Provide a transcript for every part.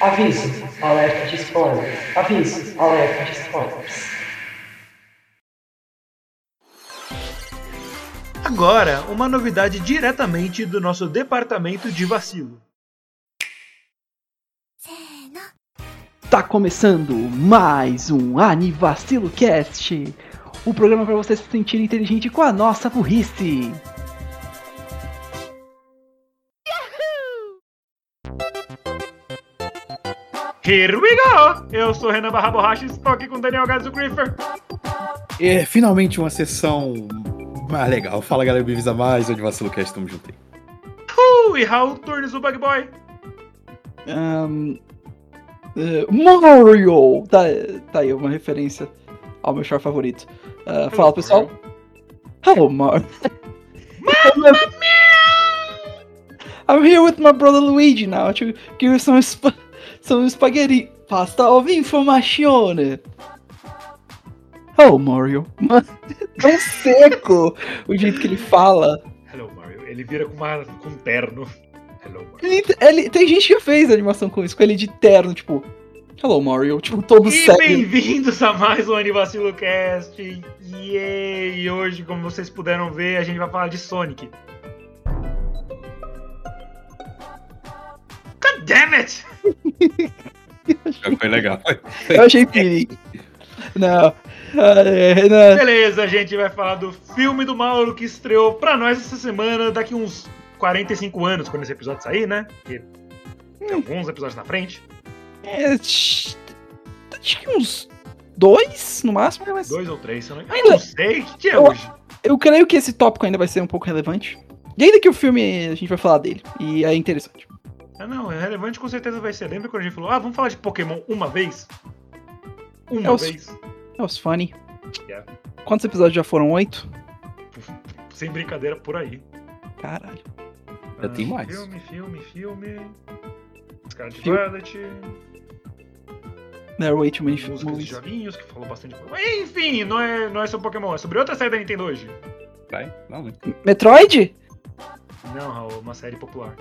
Aviso, alerta de spoilers. Aviso, alerta de spoilers. Agora, uma novidade diretamente do nosso departamento de vacilo. Tá começando mais um Anivacilo Cast, o programa para você se sentir inteligente com a nossa burrice. Here we go! Eu sou Renan Barra Borracha e estou aqui com o Daniel do Griffer. É finalmente uma sessão mais legal. Fala galera, bem-vindos a mais onde Vacilo Cast, tamo junto aí. Uh, e Raul Turnes, o Bug Boy. Um, uh, Mario! Tá, tá aí, uma referência ao meu short favorito. Uh, fala pessoal. Hello, Mario. I'm here with my brother Luigi now to give you some, sp some spaghetti pasta of information. Oh, Mario. Mano, tão seco o jeito que ele fala. Hello, Mario. Ele vira com, uma, com um terno. Hello, Mario. Ele, ele- tem gente que já fez animação com isso, com ele de terno, tipo. Hello, Mario. Tipo, todo E sério. bem-vindos a mais um Anivacilo Cast. Yay! E hoje, como vocês puderam ver, a gente vai falar de Sonic. God damn it! Foi legal. Eu achei perigo. Não. Ah, é, não. Beleza, a gente vai falar do filme do Mauro que estreou pra nós essa semana, daqui uns 45 anos, quando esse episódio sair, né? Porque tem alguns episódios na frente. É, acho que uns dois no máximo, né, mas Dois ou três, se eu não Eu Ainda- não sei. Que dia é Eu- hoje? eu creio que esse tópico ainda vai ser um pouco relevante. E ainda que o filme a gente vai falar dele. E é interessante. Ah, não, é relevante com certeza vai ser. Lembra quando a gente falou, ah, vamos falar de Pokémon uma vez? Uma É os- vez? That was funny. Yeah. Quantos episódios já foram? Oito? Sem brincadeira por aí. Caralho. Já tem Ah, mais. Filme, filme, filme. Scarlet Filme. Violet. There are way too many Músicas de movies. joguinhos, que falou bastante coisa. Enfim, não é, não é sobre Pokémon, é sobre outra série da Nintendo hoje. Vai? Não, né? Metroid? Não, Raul, uma série popular.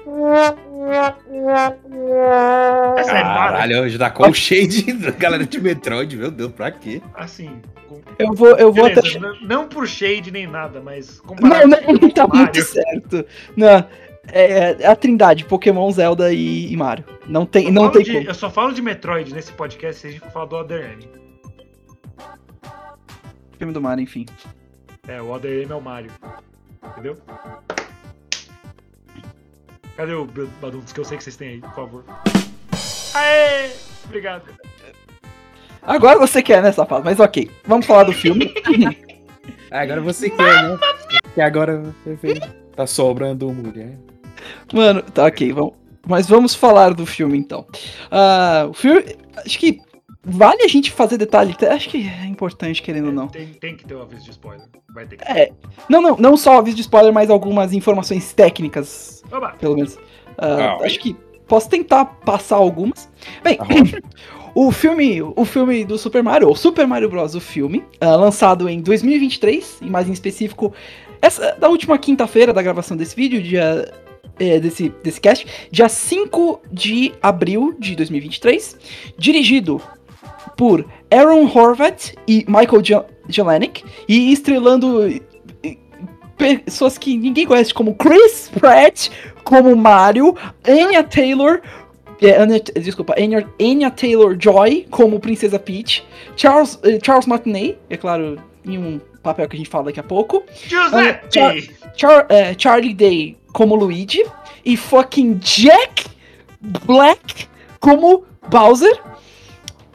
É série, para. Caralho, hoje dá com shade da galera de Metroid, meu Deus, pra quê? Assim, com... Eu vou, eu vou Beleza, até. não, não por shade nem nada, mas Não, comparado não, com não tá Mario, muito certo. Não. É, é a trindade, Pokémon, Zelda e, e Mario. Não tem, eu não tem de- como. Eu só falo de Metroid nesse podcast se a gente for falar do Other M. Filme do Mario, enfim. É, o Other M é o Mario. Entendeu? Cadê o Baduntos que eu sei que vocês têm aí, por favor? Aê! Obrigado. Agora você quer, né, safado? Mas ok. Vamos falar do filme. Ah, agora você quer, né? Que agora você fez. Tá sobrando mulher. Mano, tá ok, vamos. Mas vamos falar do filme então. Ah, o filme. Acho que vale a gente fazer detalhe. Acho que é importante, querendo ou não. Tem, tem que ter um aviso de spoiler. Vai ter que É. Não, não, não só aviso de spoiler, mas algumas informações técnicas, Oba! pelo menos. Ah, acho que posso tentar passar algumas. Bem, Arrocha. o filme, o filme do Super Mario, o Super Mario Bros. o filme, ah, lançado em 2023, e mais em específico, essa da última quinta-feira da gravação desse vídeo, dia é, desse, desse cast, dia 5 de abril de 2023, dirigido por Aaron Horvath e Michael Jelenic, e estrelando pessoas que ninguém conhece como Chris Pratt, como Mario, Anya Taylor, é, Anya, desculpa, Anya, Anya Taylor-Joy como Princesa Peach, Charles, eh, Charles Martinet, é claro, em um papel que a gente fala daqui a pouco, Giuseppe! Char- Char- eh, Charlie Day como Luigi, e fucking Jack Black como Bowser.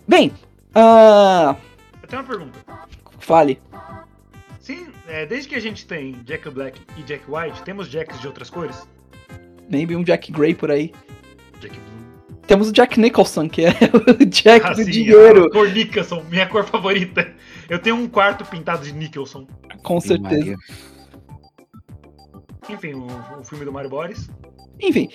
Bem, ah, Eu tenho uma pergunta. fale. Sim, é, desde que a gente tem Jack Black e Jack White, temos Jacks de outras cores? Maybe um Jack Gray por aí. Jack Blue. Temos o Jack Nicholson, que é o Jack do sim, dinheiro, a cor Nicholson, minha cor favorita. Eu tenho um quarto pintado de Nicholson. com certeza. Maria. Enfim, o, o filme do Mario Boris. Enfim,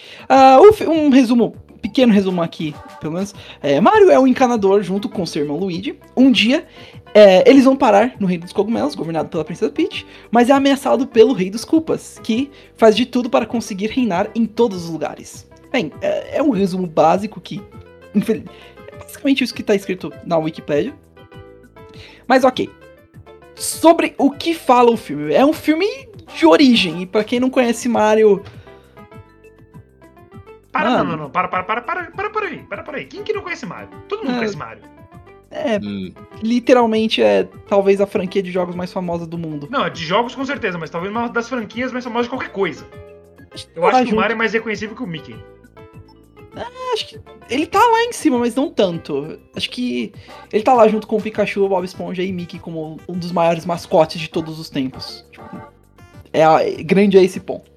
fi- um resumo, pequeno resumo aqui, pelo menos. É, Mario é um encanador junto com seu irmão Luigi. Um dia, é, eles vão parar no Reino dos Cogumelos, governado pela Princesa Peach, mas é ameaçado pelo Rei dos Culpas, que faz de tudo para conseguir reinar em todos os lugares. Bem, é, é um resumo básico que infel- É basicamente isso que tá escrito na Wikipedia. Mas ok. Sobre o que fala o filme. É um filme de origem. E pra quem não conhece Mario. Para, Mano. não, não, não. Para, para, para, para, para por aí. Para por aí. Quem que não conhece Mario? Todo mundo Ah. conhece Mario. É, Hum, literalmente é talvez a franquia de jogos mais famosa do mundo. Não, de jogos com certeza, mas talvez uma das franquias mais famosas de qualquer coisa. Eu Tá acho que o junto. Mario é mais reconhecível que o Mickey. Acho que ele tá lá em cima, mas não tanto. Acho que ele tá lá junto com o Pikachu, Bob Esponja e Mickey como um dos maiores mascotes de todos os tempos. Tipo, é, é grande a esse ponto.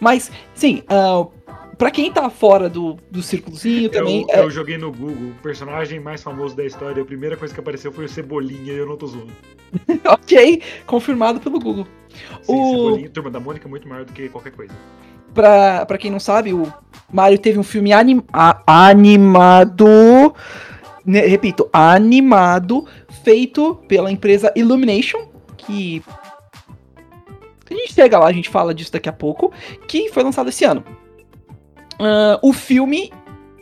Mas, sim, uh, pra quem tá fora do, do círculozinho também. eu, é- eu joguei no Google, o personagem mais famoso da história, a primeira coisa que apareceu foi o Cebolinha e eu não tô zoando. ok, confirmado pelo Google. Sim, O- Cebolinha, turma da Mônica é muito maior do que qualquer coisa. Pra, pra quem não sabe, o Mario teve um filme anim- a- animado. repito, animado, feito pela empresa Illumination, que. A gente chega lá, a gente fala disso daqui a pouco, que foi lançado esse ano. Ah, o filme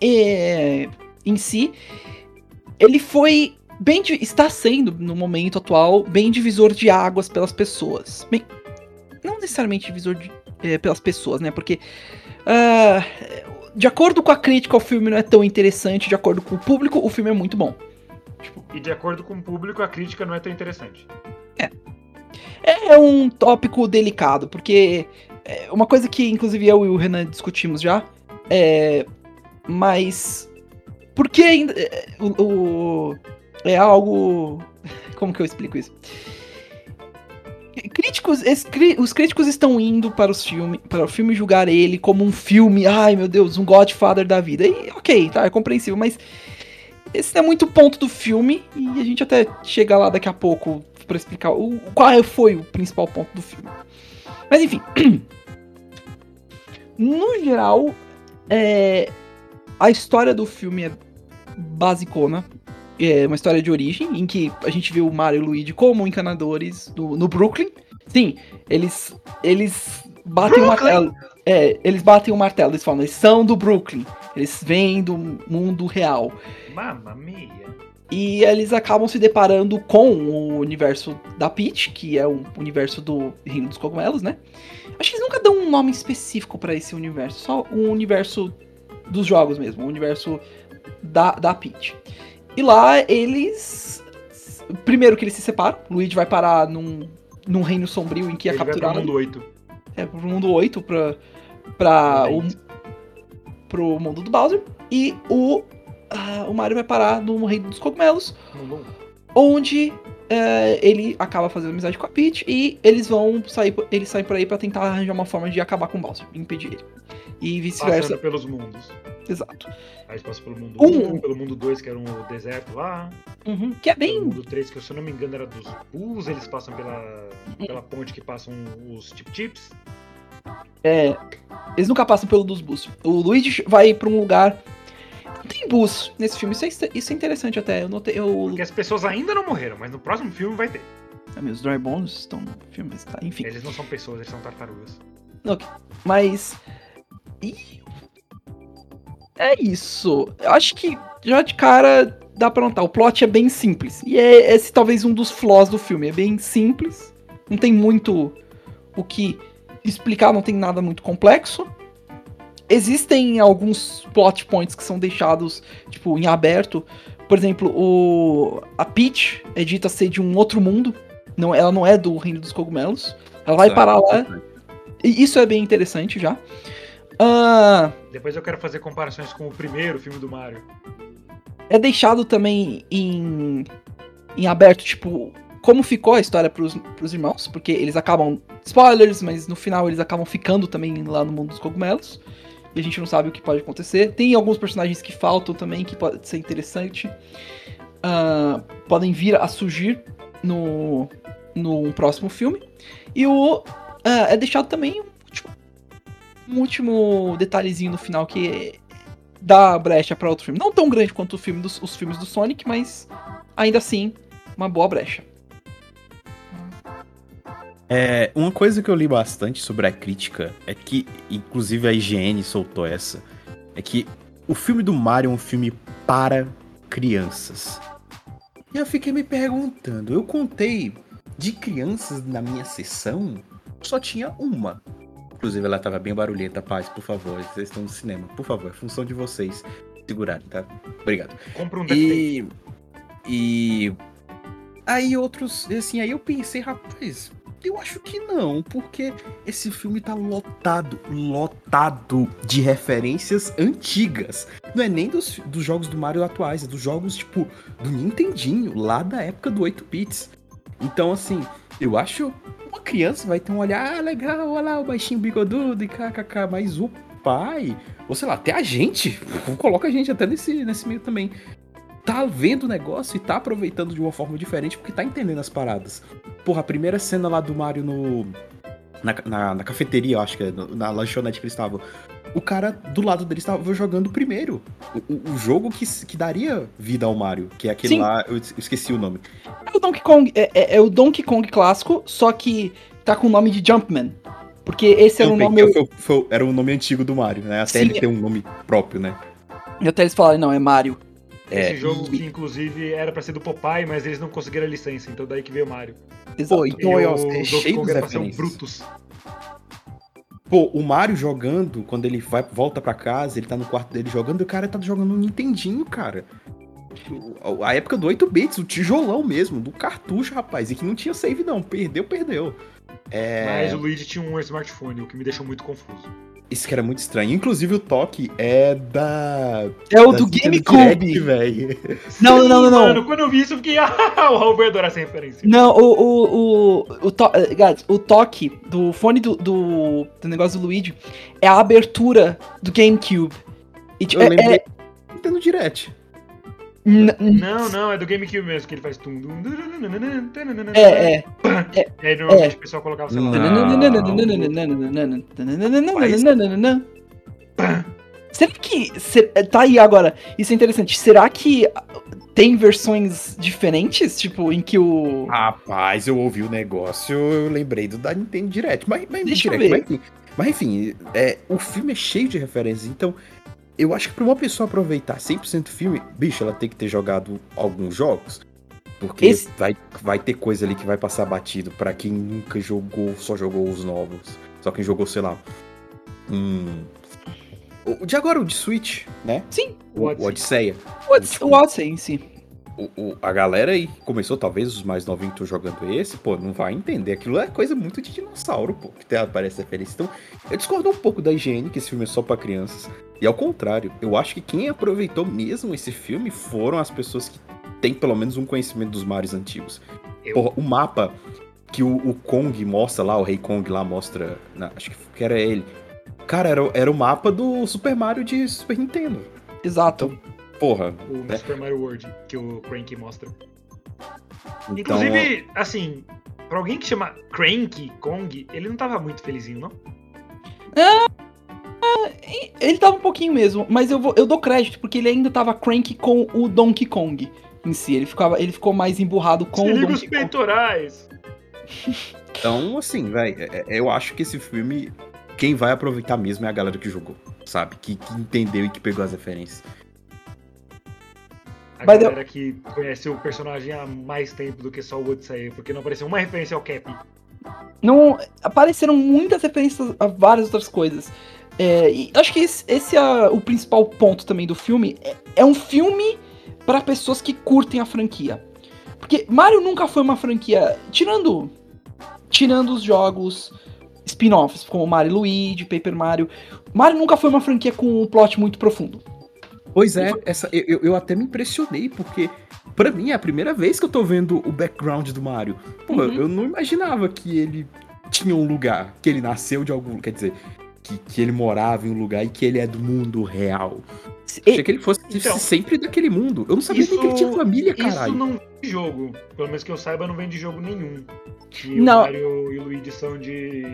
é, em si, ele foi bem. está sendo, no momento atual, bem divisor de águas pelas pessoas. Bem, não necessariamente divisor de é, pelas pessoas, né? Porque ah, de acordo com a crítica, o filme não é tão interessante. De acordo com o público, o filme é muito bom. E de acordo com o público, a crítica não é tão interessante. É um tópico delicado, porque é uma coisa que inclusive eu e o Renan discutimos já é. Mas. Por que ainda. é, O, o- é algo. Como que eu explico isso? Críticos, os críticos estão indo para, os filme, para o filme julgar ele como um filme, ai meu Deus, um Godfather da vida. E ok, tá, é compreensível, mas esse é muito ponto do filme e a gente até chega lá daqui a pouco pra explicar o, qual foi o principal ponto do filme. Mas enfim, no geral, é, a história do filme é basicona. É uma história de origem, em que a gente vê o Mario e o Luigi como encanadores no, no Brooklyn. Sim, eles. Eles batem o martelo. É, eles batem o martelo, eles falam, eles são do Brooklyn. Eles vêm do mundo real. Mamma mia. E eles acabam se deparando com o universo da Peach, que é o universo do Reino dos Cogumelos, né? Acho que eles nunca dão um nome específico pra esse universo, só o universo dos jogos mesmo, o universo da, da Peach. E lá eles. Primeiro que eles se separam, Luigi vai parar num, num reino sombrio em que é Ele vai pro capturado. mundo 8. É, pro mundo 8, pra, pra o, pro mundo do Bowser. E o, ah, o Mario vai parar no Reino dos Cogumelos, 1. onde é, ele acaba fazendo amizade com a Peach e eles vão sair, eles saem por aí pra tentar arranjar uma forma de acabar com o Bowser, impedir ele. E vice-versa. Pelos mundos. Exato. Aí eles passam pelo mundo Um. 1, pelo mundo 2, que era um deserto lá. Uhum, Que é Pelo bem. mundo 3, que se eu não me engano era dos Bulls, eles passam pela, pela ponte que passam os Tip-Tips. é, eles nunca passam pelo dos bus. O Luigi vai pra um lugar. Não tem bus nesse filme. Isso é, isso é interessante até. Eu notei. Eu, Porque as pessoas ainda não morreram, mas no próximo filme vai ter. ah, meus Dry Bones estão no filme, mas tá, enfim. Eles não são pessoas, eles são tartarugas. Mas. e- É isso. Eu acho que já de cara dá pra notar. O plot é bem simples. E é esse talvez um dos flaws do filme. É bem simples. Não tem muito o que explicar, não tem nada muito complexo. Existem alguns plot points que são deixados, tipo, em aberto. Por exemplo, o a Peach é dita ser de um outro mundo. Não, ela não é do Reino dos Cogumelos. Ela vai parar lá. E isso é bem interessante já. Ah, Depois eu quero fazer comparações com o primeiro filme do Mario. é deixado também em, em aberto, tipo, como ficou a história pros, pros irmãos, porque eles acabam. Spoilers, mas no final eles acabam ficando também lá no mundo dos cogumelos. E a gente não sabe o que pode acontecer. Tem alguns personagens que faltam também, que pode ser interessante. Ah, podem vir a surgir no, no próximo filme. E o. ah, é deixado também um último, detalhezinho no final que dá brecha pra outro filme. Não tão grande quanto filme dos, os filmes do Sonic, mas ainda assim, uma boa brecha. É, uma coisa que eu li bastante sobre a crítica é que, inclusive a IGN soltou essa, é que o filme do Mario é um filme para crianças. E eu fiquei me perguntando, eu contei de crianças na minha sessão, só tinha uma. Inclusive ela tava bem barulhenta, paz, por favor, vocês estão no cinema, por favor, é função de vocês segurarem, tá? Obrigado. Compra um e... e aí outros, assim, aí eu pensei, rapaz, eu acho que não, porque esse filme tá lotado, lotado de referências antigas. Não é nem dos, dos jogos do Mario atuais, é dos jogos, tipo, do Nintendinho, lá da época do 8 bits. Então, assim, eu acho uma criança vai ter um olhar, ah, legal, olha lá o baixinho bigodudo e kkk, mas o pai, ou sei lá, até a gente, coloca a gente até nesse, nesse meio também tá vendo o negócio e tá aproveitando de uma forma diferente porque tá entendendo as paradas. Porra, a primeira cena lá do Mario no. Na, na, na cafeteria, eu acho que é, na lanchonete que eles estavam. O cara do lado deles estava jogando primeiro. O, o, jogo que, que daria vida ao Mario, que é aquele Sim. lá, eu esqueci o nome. É o Donkey Kong, é, é, é, o Donkey Kong clássico, só que tá com o nome de Jumpman. Porque esse era o nome. Foi, foi, era o nome antigo do Mario, né? Até Sim, ele ter um nome próprio, né? E até eles falaram, não, é Mario. Esse é, jogo e... que inclusive era pra ser do Popeye, mas eles não conseguiram a licença, então daí que veio o Mario. Exato. Pô, então e o é cheio de referências. Brutus. Pô, o Mario jogando, quando ele vai, volta pra casa, ele tá no quarto dele jogando, e o cara tá jogando um Nintendinho, cara. A época do 8 bits, o tijolão mesmo, do cartucho, rapaz, e que não tinha save não, perdeu, perdeu. É... Mas o Luigi tinha um smartphone, o que me deixou muito confuso. Isso que era muito estranho. Inclusive o toque é da. É o do GameCube, velho. Não, não, não, não. Mano, quando eu vi isso, eu fiquei. Ah, o Raul vai adorar essa referência. Não, o. O, o, o, to... Guys, o toque do fone do, do, do, negócio do Luigi é a abertura do GameCube. E, tipo, eu é, lembrei é... Nintendo Direct. Não, não, é do GameCube mesmo, que ele faz tum É, é. E aí normalmente o pessoal colocava, sei lá. Será que. Tá aí agora. Isso é interessante. Será que tem versões diferentes? Tipo, em que o. Rapaz, eu ouvi o negócio, eu lembrei do da Nintendo Direct. Mas, mas, Deixa Direct, eu ver. mas enfim, mas, enfim é, o filme é cheio de referências. Então, eu acho que pra uma pessoa aproveitar 100% filme, bicho, ela tem que ter jogado alguns jogos. Porque Esse... vai, vai ter coisa ali que vai passar batido para quem nunca jogou, só jogou os novos. Só quem jogou, sei lá. Hum. O de agora, o de Switch, né? Sim. O, o Odisseia. O, Odisseia, o Odyssey em si. O, o, a galera aí começou, talvez, os mais novinhos que estão jogando esse, pô, não vai entender. Aquilo é coisa muito de dinossauro, pô, que aparece referência. Então, eu discordo um pouco da higiene, que esse filme é só para crianças. E ao contrário, eu acho que quem aproveitou mesmo esse filme foram as pessoas que têm pelo menos um conhecimento dos mares antigos. Eu... Porra, o mapa que o, o, Kong mostra lá, o Rei Kong lá mostra. Na, acho que era ele. Cara, era, era o mapa do Super Mario de Super Nintendo. Exato. Porra. O né? Super Mario World, que o Crank mostra. Então, Inclusive, assim, pra alguém que chama Crank Kong, ele não tava muito felizinho, não? Ah, ele tava um pouquinho mesmo, mas eu, vou, eu dou crédito, porque ele ainda tava crank com o Donkey Kong em si. Ele, ficava, ele ficou mais emburrado com Se o Donkey os peitorais. Então, assim, velho, é, eu acho que esse filme, quem vai aproveitar mesmo é a galera que jogou, sabe? Que, que entendeu e que pegou as referências. A Mas galera eu... que conhece o personagem há mais tempo do que só o Odyssey, porque não apareceu uma referência ao Cap. Não, apareceram muitas referências a várias outras coisas. É, e acho que esse, esse, é o principal ponto também do filme. É, é um filme para pessoas que curtem a franquia. Porque Mario nunca foi uma franquia. Tirando. Tirando os jogos spin-offs, como Mario Luigi, Paper Mario. Mario nunca foi uma franquia com um plot muito profundo. Pois é, essa, eu, eu até me impressionei, porque para mim é a primeira vez que eu tô vendo o background do Mario. Pô, uhum. eu não imaginava que ele tinha um lugar, que ele nasceu de algum. Quer dizer, que, que ele morava em um lugar e que ele é do mundo real. E, Achei que ele fosse então, sempre daquele mundo. Eu não sabia isso, nem que ele tinha família, caralho. Isso não vem de jogo. Pelo menos que eu saiba, não vem de jogo nenhum. Que não. o Mario e o Luigi são de.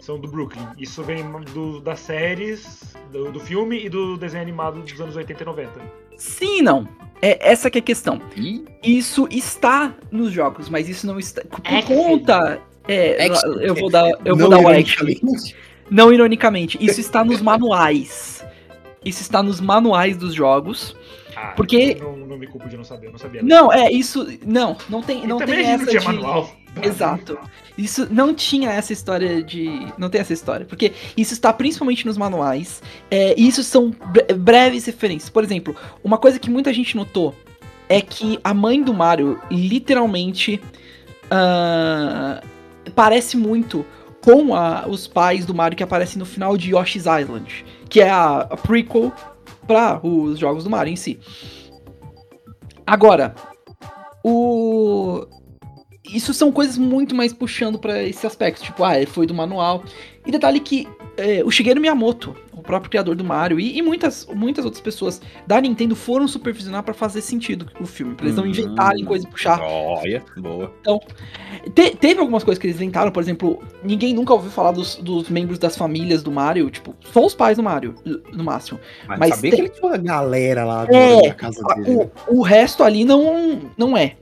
São do Brooklyn. Isso vem do, das séries, do, do, filme e do desenho animado dos anos 80 e 90. Sim e não. É essa que é a questão. E? Isso está nos jogos, mas isso não está. Por é conta. É, eu vou dar, eu vou dar o actually. Não ironicamente, isso está nos manuais. Isso está nos manuais dos jogos. Ah, Porque- Não, não me culpo de não saber, eu não sabia. Não, é isso. Não, não tem, E não tem essa de. manual. Exato. Isso não tinha essa história de. Não tem essa história. Porque isso está principalmente nos manuais. É, e isso são bre- breves referências. Por exemplo, uma coisa que muita gente notou é que a mãe do Mario literalmente ah, parece muito com a- os pais do Mario que aparecem no final de Yoshi's Island, que é a, a prequel para os jogos do Mario em si. Agora, o isso são coisas muito mais puxando pra esse aspecto, tipo, ah, ele foi do manual. E detalhe que é, o Shigeru Miyamoto, o próprio criador do Mario, e, e muitas, muitas outras pessoas da Nintendo foram supervisionar pra fazer sentido o filme, pra eles não Hum. inventarem coisa e puxar. Olha, boa. Te- teve algumas coisas que eles inventaram, por exemplo, ninguém nunca ouviu falar dos, dos membros das famílias do Mario, tipo, só os pais do Mario, no máximo. Mas, Mas saber tem- que ele tinha uma galera lá É, na casa dele. O, o resto ali não, não é.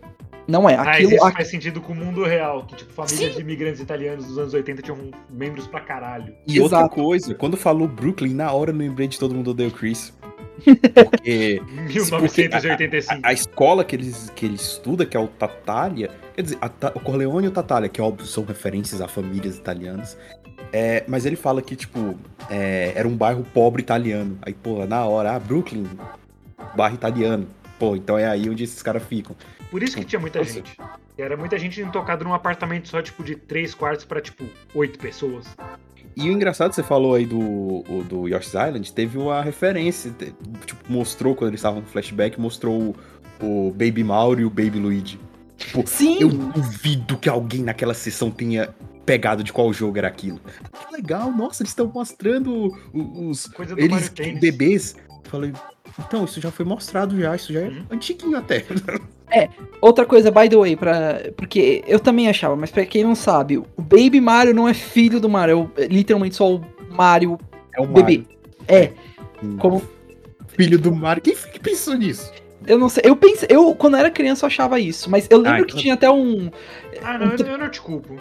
Não é. Mas Aquilo, isso a- faz sentido com o mundo real, que tipo, famílias Sim. de imigrantes italianos dos anos 80 tinham membros pra caralho. E outra Exato. coisa, quando falou Brooklyn, na hora eu lembrei de todo mundo odeia o Chris. Porque 1985. a, a escola que ele, que ele estuda, que é o Tatalia, quer dizer, a o Corleone e o Tatalia, que óbvio são referências a famílias italianas, é, mas ele fala que, tipo, é, era um bairro pobre italiano. Aí, pô, na hora, ah, Brooklyn, bairro italiano. Pô, então é aí onde esses caras ficam. Por isso que tinha muita Nossa. gente. E Era muita gente intocada num apartamento só, tipo, de três quartos pra, tipo, oito pessoas. E o engraçado, você falou aí do, do Yoshi's Island, teve uma referência, tipo, mostrou quando eles estavam no flashback, mostrou o, o Baby Mario e o Baby Luigi. Tipo, Sim, eu duvido que alguém naquela sessão tenha pegado de qual jogo era aquilo. Que legal, nossa, eles estão mostrando os Coisa do eles bebês. Falei, então, isso já foi mostrado já, isso já é Uhum. antiguinho até. Outra coisa, by the way, pra, porque eu também achava, mas pra quem não sabe, o Baby Mario não é filho do Mario, é literalmente só o Mario É o bebê. Mario. É, Hum. como Filho do Mario. Quem que pensou nisso? eu não sei, eu pensei, eu quando era criança eu achava isso, mas eu lembro Ah, que então- tinha até um Ah, não, eu, eu não te culpo.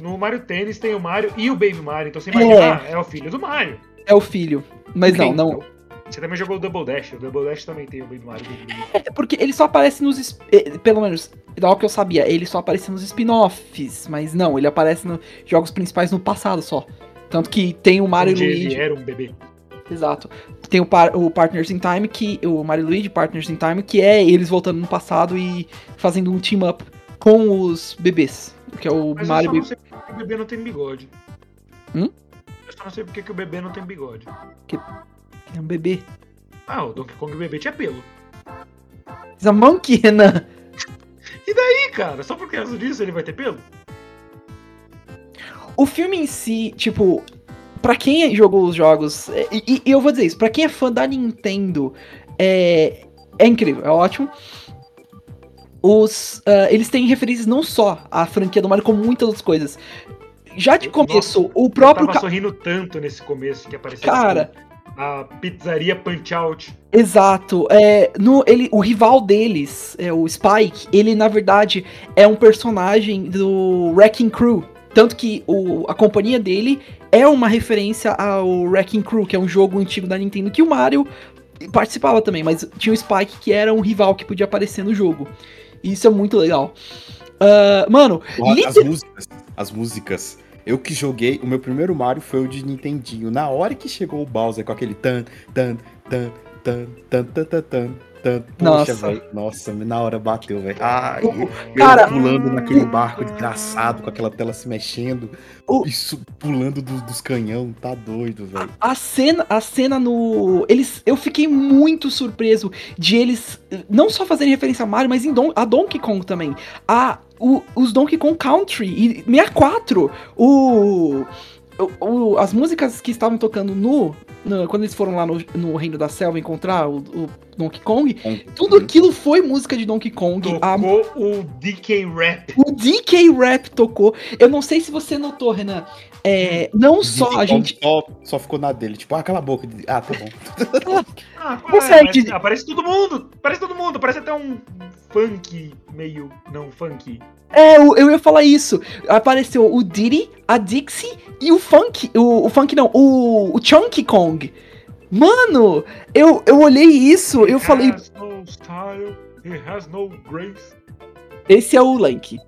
No Mario Tênis tem o Mario e o Baby Mario, então você É. imagina, ah, é o filho do Mario. é o filho, mas não, Ok, não, Então, Você também jogou o Double Dash, o Double Dash também tem o Baby Mario. Luigi. É porque ele só aparece nos. eh, Pelo menos, igual que eu sabia, ele só aparece nos spin-offs. Mas não, ele aparece nos jogos principais no passado só. Tanto que tem o Mario e Onde ele Luigi. era um bebê. Exato. Tem o, par- o Partners in Time, que. O Mario e Luigi Partners in Time, que é eles voltando no passado e fazendo um team up com os bebês. Que é o Mas Mario eu só não sei porque o bebê não tem bigode. Hum? Eu só não sei porque que o bebê não tem bigode. É um bebê. Ah, o Donkey Kong bebê tinha pelo. It's a monkey, Renan. Ih, cara, só por causa disso ele vai ter pelo? O filme em si, tipo, pra quem jogou os jogos, é, e, e eu vou dizer isso, pra quem é fã da Nintendo, é, é incrível, é ótimo. Os, ah, eles têm referências não só à franquia do Mario, como muitas outras coisas. Já de Nossa, começo, o próprio. Eu tava ca- sorrindo tanto nesse começo que apareceu Cara, a pizzaria Punch Out. Exato. É, no, ele, o rival deles, é, o Spike, ele na verdade é um personagem do Wrecking Crew. Tanto que o, a companhia dele é uma referência ao Wrecking Crew, que é um jogo antigo da Nintendo que o Mario participava também, mas tinha o Spike que era um rival que podia aparecer no jogo. E isso é muito legal. Ah, mano, As liter- músicas. As músicas. Eu que joguei, o meu primeiro Mario foi o de Nintendinho. Na hora que chegou o Bowser com aquele tan, tan, tan, tan, tan, tan, tan, tan, tan. Velho. Nossa, na hora bateu, velho. Ai, eu Cara- pulando naquele barco desgraçado, com aquela tela se mexendo. O- Isso, pulando do- dos canhão, tá doido, velho. A cena, a cena no. Eles, eu fiquei muito surpreso de eles eh, não só fazerem referência a Mario, mas em Don, a Donkey Kong também. A, o- os Donkey Kong Country e 64. O, o, as músicas que estavam tocando no, no- quando eles foram lá no, no Reino da Selva encontrar o Donkey Kong, tudo aquilo foi música de Donkey Kong. A- Tocou o DK Rap. o DK Rap tocou. Eu não sei se você notou, Renan. É, não só a gente. Só, só ficou na dele, tipo, ah, cala a boca. Ah, tá bom. Ah, é? Aparece, aparece todo mundo. Aparece todo mundo. Parece até um funk meio. Não, funk. É, eu, eu ia falar isso. Apareceu o Diddy, a Dixie e o Funk. O, o Funk não, o, o Chunky Kong. Mano, eu, eu olhei isso, eu falei. Has no style, he has no grace. Esse é o Lank.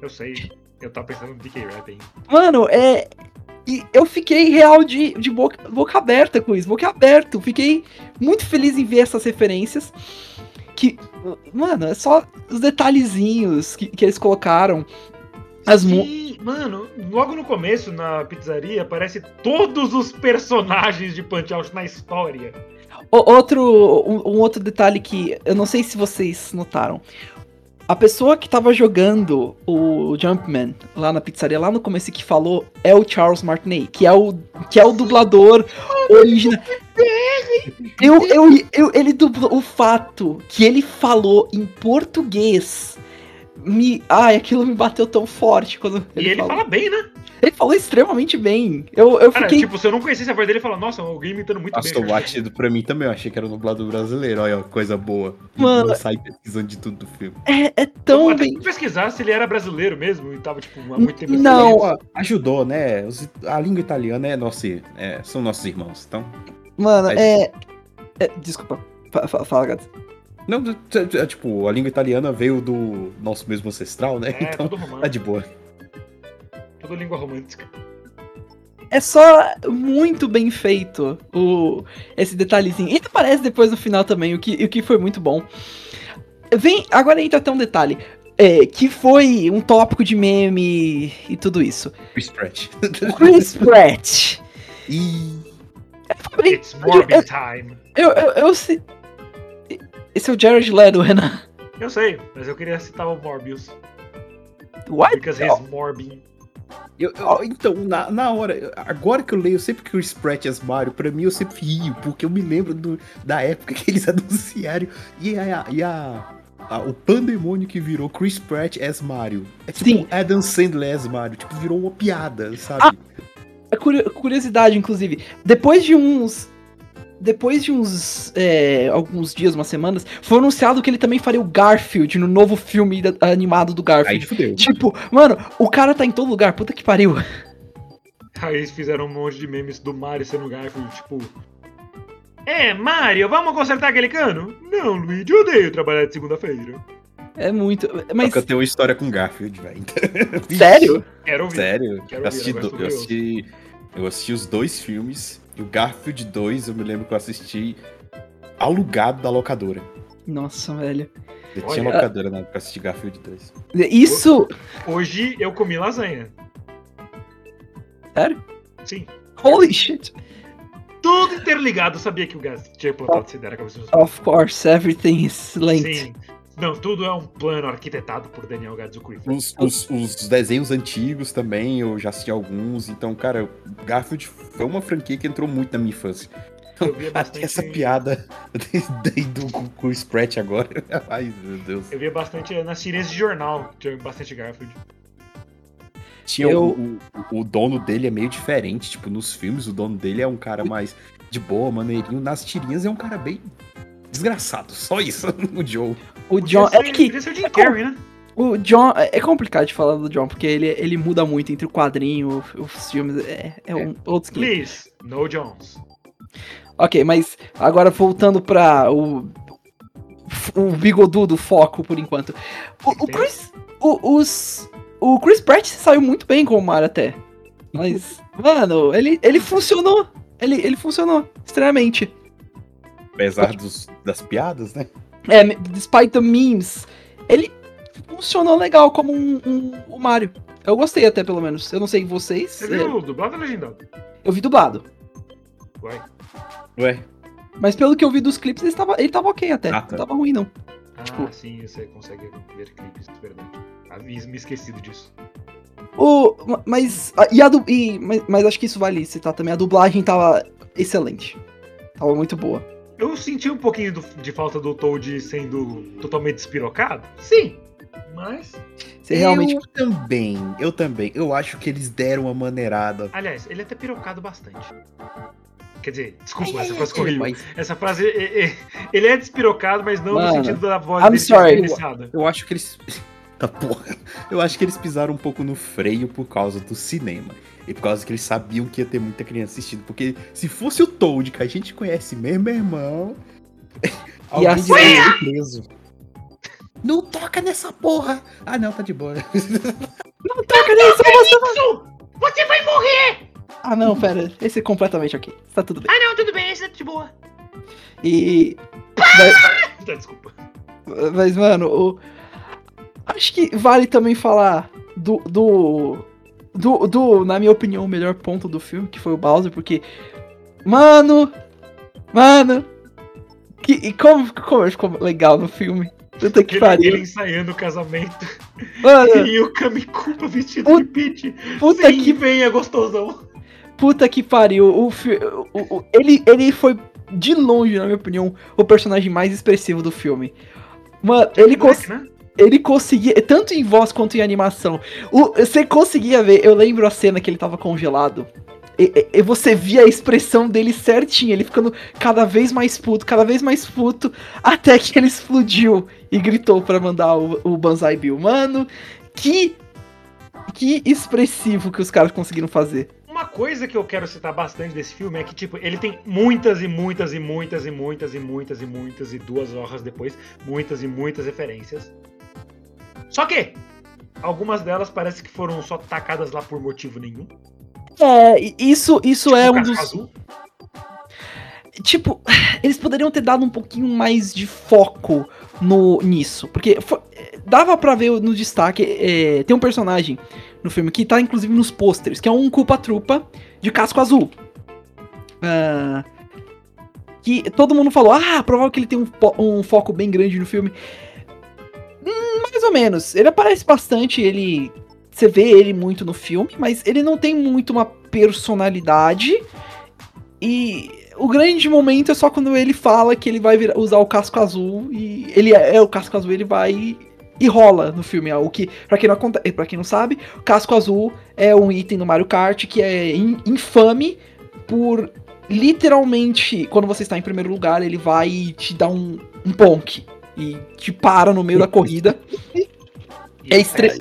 Eu sei, eu tava pensando no DK hein. Mano, é. E eu fiquei real de, de boca, boca aberta com isso, boca aberto. Fiquei muito feliz em ver essas referências. Que, mano, é só os detalhezinhos que, que eles colocaram. As Sim, mano, logo no começo, na pizzaria, aparece todos os personagens de Punch Out na história. O- outro, um, um outro detalhe que eu não sei se vocês notaram. A pessoa que tava jogando o Jumpman lá na pizzaria, lá no começo que falou, é o Charles Martinet, que é o, que é o dublador original. Eu, eu, eu, ele dublou o fato que ele falou em português. Me, ai, aquilo me bateu tão forte quando e ele falou. fala bem, né? Ele falou extremamente bem. Eu, eu Cara, fiquei. tipo, se eu não conhecesse a voz dele, eu falo, nossa, alguém imitando muito Passou bem. batido pra mim também, eu achei que era o dublador brasileiro, olha, coisa boa. Mano. Não sai pesquisando de tudo do filme. É, é Eu tão até bem. pesquisar se ele era brasileiro mesmo e tava, tipo, há muito tempo Não. Pô, ajudou, né? A língua italiana é nossa, é, são nossos irmãos, então. Mano, Aí- é. é- desculpa. Fa- fa- Fala, Gato. Não, é, tipo, a língua italiana veio do nosso mesmo ancestral, né? É, então tudo tá romântico, de boa. tudo língua romântica. É só muito bem feito o, esse detalhezinho. E aparece depois no final também, o que, o que foi muito bom. Vem, agora entra até um detalhe. é, que foi um tópico de meme e tudo isso. Chris Pratt. Chris Pratt. e Bem, It's Morbid time. Eu, eu, eu se- Esse é o Jared Leto, Renan. Eu sei, mas eu queria citar o Morbius. What? Because he's morbing. eu, eu- então, na, na hora, agora que eu leio sempre que Chris Pratt é Mario, pra mim eu sempre rio, porque eu me lembro do- da época que eles anunciaram e a, e a- a- o pandemônio que virou Chris Pratt as Mario. É tipo Sim. Adam Sandler as Mario, tipo, virou uma piada, sabe? É curio- Curiosidade, inclusive. Depois de uns. Depois de uns. é, alguns dias, umas semanas, foi anunciado que ele também faria o Garfield no novo filme da- animado do Aí Garfield. fudeu. Tipo, mano, o cara tá em todo lugar, puta que pariu. Aí eles fizeram um monte de memes do Mario sendo Garfield, tipo. É, Mario, vamos consertar aquele cano? Não, Luigi, eu odeio trabalhar de segunda-feira. É muito. Mas... Mas. eu tenho uma história com Garfield, velho. Sério? Quero ouvir. Sério? Quero Eu assisti, ouvir, do- tô eu, assisti, eu assisti os dois filmes. E o Garfield 2, eu me lembro que eu assisti alugado da locadora. Nossa, velho. Eu Olha. tinha locadora na época pra assistir Garfield 2. Isso. Hoje eu comi lasanha. Sério? Sim. Holy shit. Tudo interligado. Eu sabia que o Gas tinha plantado essa ideia na cabeça dos Of course, everything is linked. Sim. Não, tudo é um plano arquitetado por Daniel Gadzucrif. Os, os, os desenhos antigos também, eu já assisti alguns. Então, cara, Garfield foi uma franquia que entrou muito na minha infância. Até essa piada do Chris Pratt agora. Ai, meu Deus. eu via bastante nas tirinhas de jornal, tinha bastante Garfield. Tinha Eu- o, o, o dono dele é meio diferente. Tipo, nos filmes, o dono dele é um cara mais de boa, maneirinho. Nas tirinhas é um cara bem desgraçado. Só isso, o Joe. O John. ser, É que o Jim Carrey, né? o John. É complicado de falar do John, porque ele, ele muda muito entre o quadrinho, os filmes. É, é um outro skin. Please, no Jones. Ok, mas agora voltando pra o. O bigodudo foco por enquanto. O, o Chris. O, os, o Chris Pratt saiu muito bem com o Mario até. Mas, mano, ele, ele funcionou. Ele, ele funcionou extremamente. Apesar dos, das piadas, né? É, despite the memes, ele funcionou legal como um, um- o Mario. Eu gostei até, pelo menos. Eu não sei vocês. Você é, viu dublado ou legendado? eu vi dublado. Uai. Ué, Mas pelo que eu vi dos clipes, ele tava, ele tava ok até. Ah, tá. Não tava ruim, não. Ah, Tipo- sim, você consegue ver clipes, é verdade. Havia me esquecido disso. O, ma- mas, e a e- mas, mas acho que isso vale citar também. A dublagem tava excelente. Tava muito boa. Eu senti um pouquinho do- de falta do Toad sendo totalmente despirocado. Sim, mas. Você realmente. Eu também, eu também. Eu acho que eles deram uma maneirada. Aliás, ele é até pirocado bastante. Quer dizer, desculpa, É, essa frase horrível. mas Essa frase, é- é- ele é despirocado, mas não Mano, no sentido da voz I'm sorry. desperdiçada. eu acho que eles. Tá porra. Eu acho que eles pisaram um pouco no freio por causa do cinema. E por causa que eles sabiam que ia ter muita criança assistindo. Porque se fosse o Toad que a gente conhece mesmo, meu irmão. E alguém assim- ser preso. Não toca nessa porra! Ah, não, tá de boa. Não toca nisso, você vai... Isso! Você vai morrer! Ah, não, pera. Esse é completamente ok. Tá tudo bem. Ah, não, tudo bem, esse tá de boa. E. Mas, Tá, desculpa. mas, mano, o... acho que vale também falar do, do. Do, do, na minha opinião, o melhor ponto do filme, que foi o Bowser, porque. Mano! Mano! Que, e como, como ficou legal no filme. Puta que pariu. ele ensaiando o casamento Mano, e o Kamikupa vestido Puta- de Peach. puta Sim, que venha, gostosão. Puta que pariu. O, o- o- ele, ele foi, de longe, na minha opinião, o personagem mais expressivo do filme. Mano, ele, cons Né? Ele conseguia, tanto em voz quanto em animação. O- você conseguia ver, eu lembro a cena que ele tava congelado. E, e- você via a expressão dele certinho, ele ficando cada vez mais puto, cada vez mais puto, até que ele explodiu e gritou pra mandar o, o Banzai Bill. Mano, que. Que expressivo que os caras conseguiram fazer. Uma coisa que eu quero citar bastante desse filme é que, tipo, ele tem muitas e muitas e muitas e muitas e muitas e muitas e duas horas depois, muitas e muitas referências. Só que algumas delas parece que foram só tacadas lá por motivo nenhum. É, isso, isso Tipo, é um dos. Azul. Tipo, eles poderiam ter dado um pouquinho mais de foco no nisso. Porque fo- dava pra ver no destaque. é, tem um personagem no filme que tá inclusive nos pôsteres, que é um culpa-trupa de casco azul. Ah, que todo mundo falou, ah, provável que ele tem um, um foco bem grande no filme. Hum, mais ou menos. Ele aparece bastante, ele. Você vê ele muito no filme, mas ele não tem muito uma personalidade. E o grande momento é só quando ele fala que ele vai usar o casco azul e ele é, é o casco azul, ele vai e, rola no filme. O que, para quem não aconte- pra quem não sabe, o casco azul é um item no Mario Kart que é in- infame por literalmente quando você está em primeiro lugar, ele vai te dá um, um e te para no meio da corrida. É estre-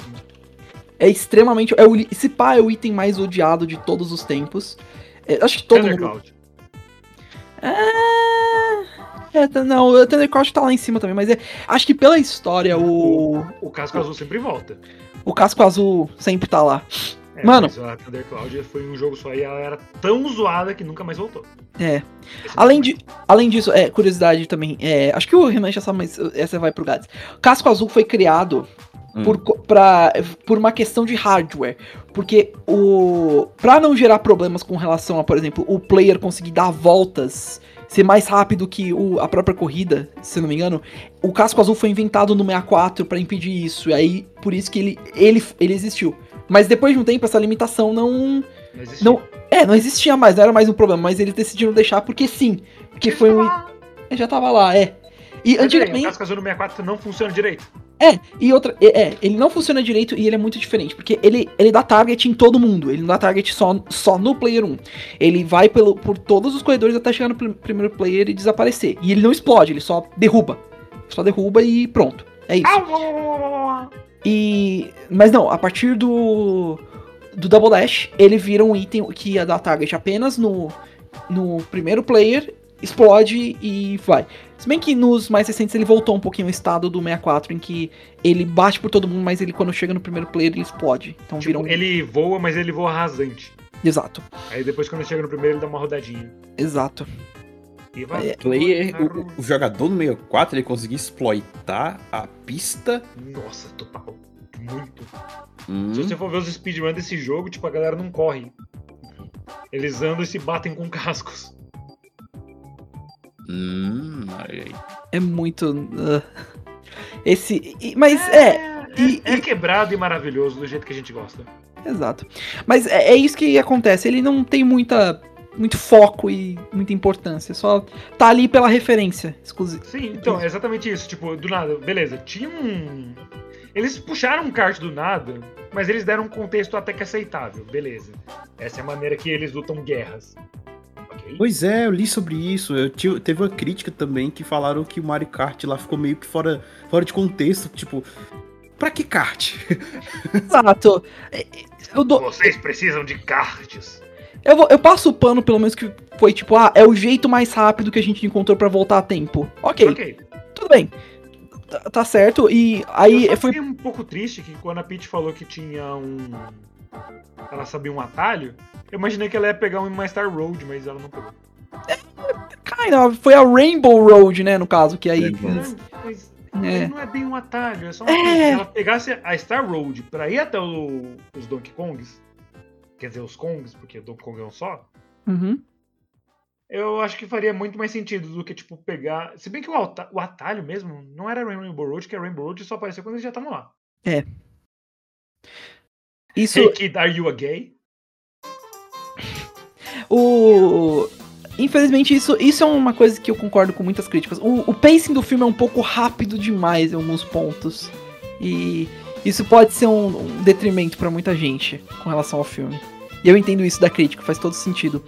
É extremamente. É o, esse pá é o item mais odiado de todos os tempos. É, acho que todo mundo. Thundercloud. Ah, é, tá- não, o Thundercross tá lá em cima também, mas é, acho que pela história o, O casco azul sempre volta. o casco azul sempre tá lá. É, Mano. Mas a Thundercloud foi um jogo só e ela era tão zoada que nunca mais voltou. É. Além, de, além disso, é, curiosidade também, é, acho que o Renan já sabe, mas essa vai pro Gads. Casco azul foi criado Hum. por, pra, por uma questão de hardware. Porque o. Pra não gerar problemas com relação a, por exemplo, o player conseguir dar voltas, ser mais rápido que o- a própria corrida, se eu não me engano, o casco azul foi inventado no 64 pra impedir isso. E aí, por isso que ele, ele, ele existiu. Mas depois de um tempo, essa limitação não. Não existia. Não, é, não existia mais, não era mais um problema, mas eles decidiram deixar porque sim. Porque foi um. É, Já tava lá, é. E Mas, O antigamente. casco azul no 64 não funciona direito. É, e outra. É, é, ele não funciona direito e ele é muito diferente. Porque ele, ele dá target em todo mundo. Ele não dá target só, só no player 1. Ele vai pelo, por todos os corredores até chegar no prim- primeiro player e desaparecer. E ele não explode, ele só derruba. Só derruba e pronto. É isso. E. Mas não, a partir do. Do Double Dash, ele vira um item que ia dar target apenas no, no primeiro player, explode e vai. Se bem que nos mais recentes ele voltou um pouquinho ao estado do 64, em que ele bate por todo mundo, mas ele quando chega no primeiro player ele explode. Então Tipo, um. ele voa, mas ele voa rasante. Exato, Aí depois, quando chega no primeiro, ele dá uma rodadinha. exato. É, Player, o, o jogador no 64 ele conseguia exploitar a pista. Nossa, total. Muito. Hum, Se você for ver os speedruns desse jogo, tipo, a galera não corre. Eles andam e se batem com cascos. hum, olha aí. É muito. ah. esse. mas é. e- é, é quebrado e maravilhoso do jeito que a gente gosta. Exato. Mas é, é isso que acontece. Ele não tem muita. Muito foco e muita importância. Só tá ali pela referência exclusiva. Sim, então, é exatamente isso. Tipo, do nada, beleza, tinha um. Eles puxaram um kart do nada, mas eles deram um contexto até que aceitável, beleza. Essa é a maneira que eles lutam guerras. Ok? Pois é, eu li sobre isso. Eu tive, teve uma crítica também que falaram que o Mario Kart lá ficou meio que fora, fora de contexto. Tipo, Pra que kart? Exato. Eu dou... Vocês precisam de karts. Eu, vou, eu passo o pano, pelo menos que foi tipo, ah, é o jeito mais rápido que a gente encontrou para voltar a tempo. Ok. okay. Tudo bem. Tá, tá certo. E aí. Eu foi um pouco triste que quando a Peach falou que tinha um. Ela sabia um atalho. Eu imaginei que ela ia pegar uma Star Road, mas ela não pegou. É, cara, foi a Rainbow Road, né, no caso, que aí. Não, mas, é. não é bem um atalho, é só uma é. Se ela pegasse a Star Road pra ir até o, os Donkey Kongs, quer dizer, os Kongs, porque o Donkey Kong é um só. Uhum. Eu acho que faria muito mais sentido do que, tipo, pegar. Se bem que o, o atalho mesmo não era Rainbow Road, que a Rainbow Road só apareceu quando eles já estavam lá. É. Isso. Hey kid, are you a gay? O. Infelizmente, isso, isso é uma coisa que eu concordo com muitas críticas. O, o pacing do filme é um pouco rápido demais em alguns pontos. E isso pode ser um, um detrimento para muita gente com relação ao filme. E eu entendo isso da crítica, faz todo sentido.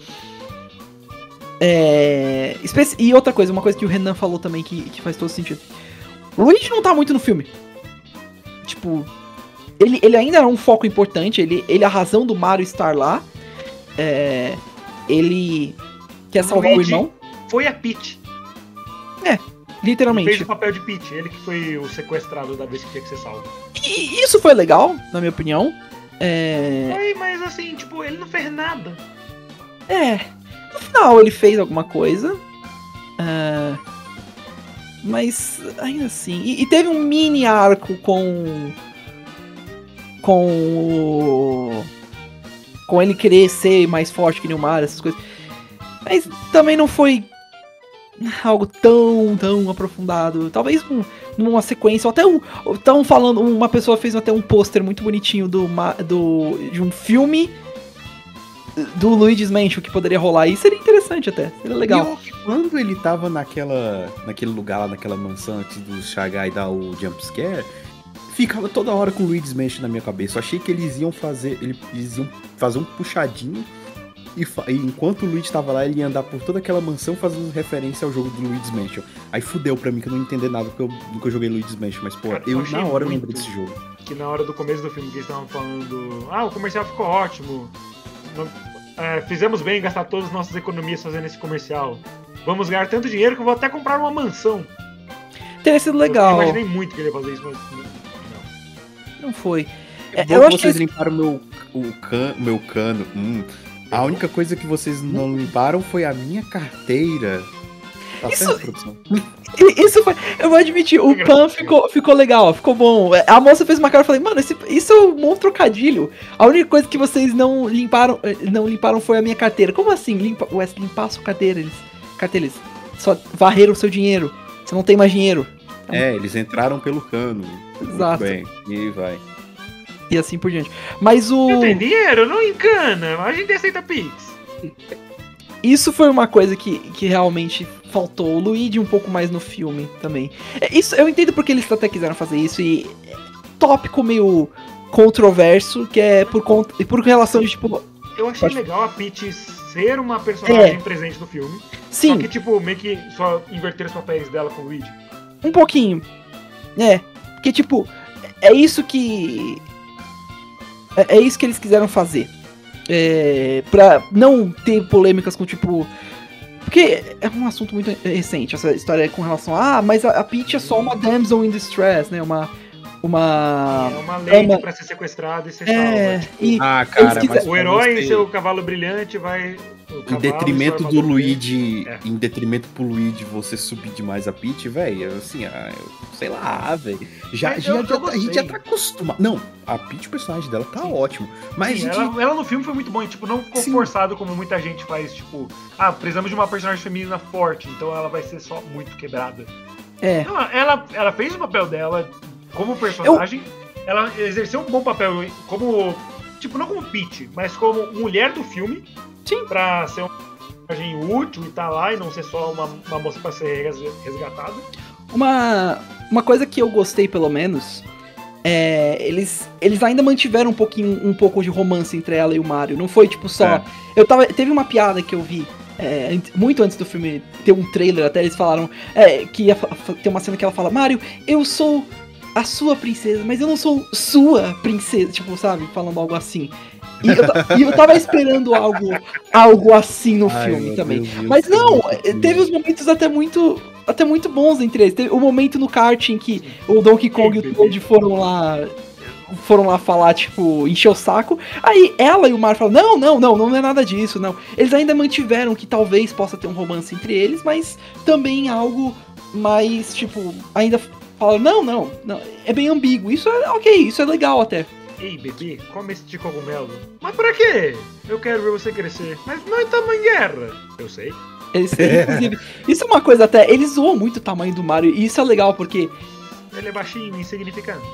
É... E outra coisa, uma coisa que o Renan falou também que, que faz todo sentido. O Luigi não tá muito no filme. Tipo, ele, ele ainda é um foco importante, ele, ele é a razão do Mario estar lá. É... Ele quer salvar Luigi o irmão. Foi a Peach. É, literalmente. Ele fez o papel de Peach, ele que foi o sequestrado da vez que tinha que ser salvo. E isso foi legal, na minha opinião. É... Foi, mas assim, tipo, ele não fez nada. É. No final ele fez alguma coisa. Uh... Mas ainda assim. E, e, teve um mini arco com. Com. Com ele querer ser mais forte que o Mario, essas coisas. Mas também não foi algo tão, tão aprofundado. Talvez um, numa sequência, ou até um. Estão falando, uma pessoa fez até um pôster muito bonitinho do, do, de um filme do Luigi's Mansion que poderia rolar. E seria interessante até, seria legal. E quando ele tava naquela, naquele lugar lá, naquela mansão antes do Shagai dar o jumpscare, ficava toda hora com o Luigi's Mansion na minha cabeça. Eu achei que eles iam fazer, eles iam fazer um puxadinho e, e, enquanto o Luigi tava lá, ele ia andar por toda aquela mansão fazendo referência ao jogo do Luigi's Mansion. Aí fudeu pra mim que eu não entender nada porque eu nunca joguei Luigi's Mansion, mas pô, Cara, eu, eu na hora eu lembrei desse jogo. Que na hora do começo do filme que eles estavam falando, ah, o comercial ficou ótimo. Não, é, fizemos bem em gastar todas as nossas economias fazendo esse comercial. Vamos ganhar tanto dinheiro que eu vou até comprar uma mansão. Teria sido legal. Eu imaginei muito que ele ia fazer isso, mas não. Não foi. É, eu acho vocês que... limparam meu, o can, meu cano. Hum. A única coisa que vocês não limparam foi a minha carteira. Tá isso, certo, produção? Isso foi. Eu vou admitir, o Pan ficou, ficou legal, ficou bom. A moça fez uma cara e falei, mano, esse, isso é um bom trocadilho. A única coisa que vocês não limparam, não limparam foi a minha carteira. Como assim? Limpa, Wes, limpar a sua carteira? Eles, carteira, eles só varreram o seu dinheiro. Você não tem mais dinheiro. É, eles entraram pelo cano. Exato. Muito bem, e vai e assim por diante. Mas o. Não tem dinheiro? Não encana. A gente aceita Pix. Isso foi uma coisa que, que realmente faltou. O Luigi um pouco mais no filme também. É, isso, eu entendo porque eles até quiseram fazer isso e. Tópico meio controverso, que é por, conta, por relação de tipo. Eu achei Pode... legal a Peach ser uma personagem é. presente no filme. Sim. Só que, tipo, meio que só inverter os papéis dela com o Luigi. Um pouquinho. É. Porque, tipo, é isso que é, é isso que eles quiseram fazer. É, pra não ter polêmicas com tipo. Porque é um assunto muito recente, essa história com relação a. Ah, mas a, a Peach é só uma damsel in distress, né? Uma. Uma. É uma lady uma... pra ser sequestrada e ser é, salva. Tipo, e ah, cara, quiser... O herói e seu cavalo brilhante vai em detrimento do Luigi, é. em detrimento pro Luigi você subir demais a Peach, velho, assim, ah, eu, sei lá, velho. Já, já, já tá, a gente já tá acostumado. Não, a Peach, o personagem dela, tá Sim. ótimo. Mas Sim, ela, ela, no filme foi muito bom, tipo, não ficou Sim. forçado como muita gente faz, tipo, ah, precisamos de uma personagem feminina forte, então ela vai ser só muito quebrada. É. Não, ela, ela fez o papel dela como personagem, eu... ela exerceu um bom papel como tipo, não como Peach, mas como mulher do filme. Sim. Pra ser um personagem útil e tá lá e não ser só uma, uma moça pra ser resgatada. Uma, uma coisa que eu gostei, pelo menos, é, eles, eles ainda mantiveram um pouquinho um pouco de romance entre ela e o Mario. Não foi tipo só. É. Eu tava. Teve uma piada que eu vi. É, muito antes do filme ter um trailer, até eles falaram é, que ia ter uma cena que ela fala: Mario, eu sou a sua princesa, mas eu não sou sua princesa, tipo, sabe? Falando algo assim. E eu, e eu tava esperando algo, algo assim no Ai, filme também. Deus, Mas não, Deus. teve os momentos até muito. Até muito bons entre eles. Teve o momento no kart em que o Donkey Kong e o Toad foram lá. Foram lá falar, tipo, encher o saco. Aí ela e o Mario falam: Não, não, não, não é nada disso, não. Eles ainda mantiveram que talvez possa ter um romance entre eles, mas também algo mais, tipo, ainda falam: Não, não, não. É bem ambíguo. Isso é ok, isso é legal até. Ei, bebê, come este cogumelo. Mas pra quê? Eu quero ver você crescer. Mas não estamos em guerra. Eu sei. Eles, inclusive, isso é uma coisa até. Eles zoam muito o tamanho do Mario, e isso é legal porque Ele é baixinho, insignificante.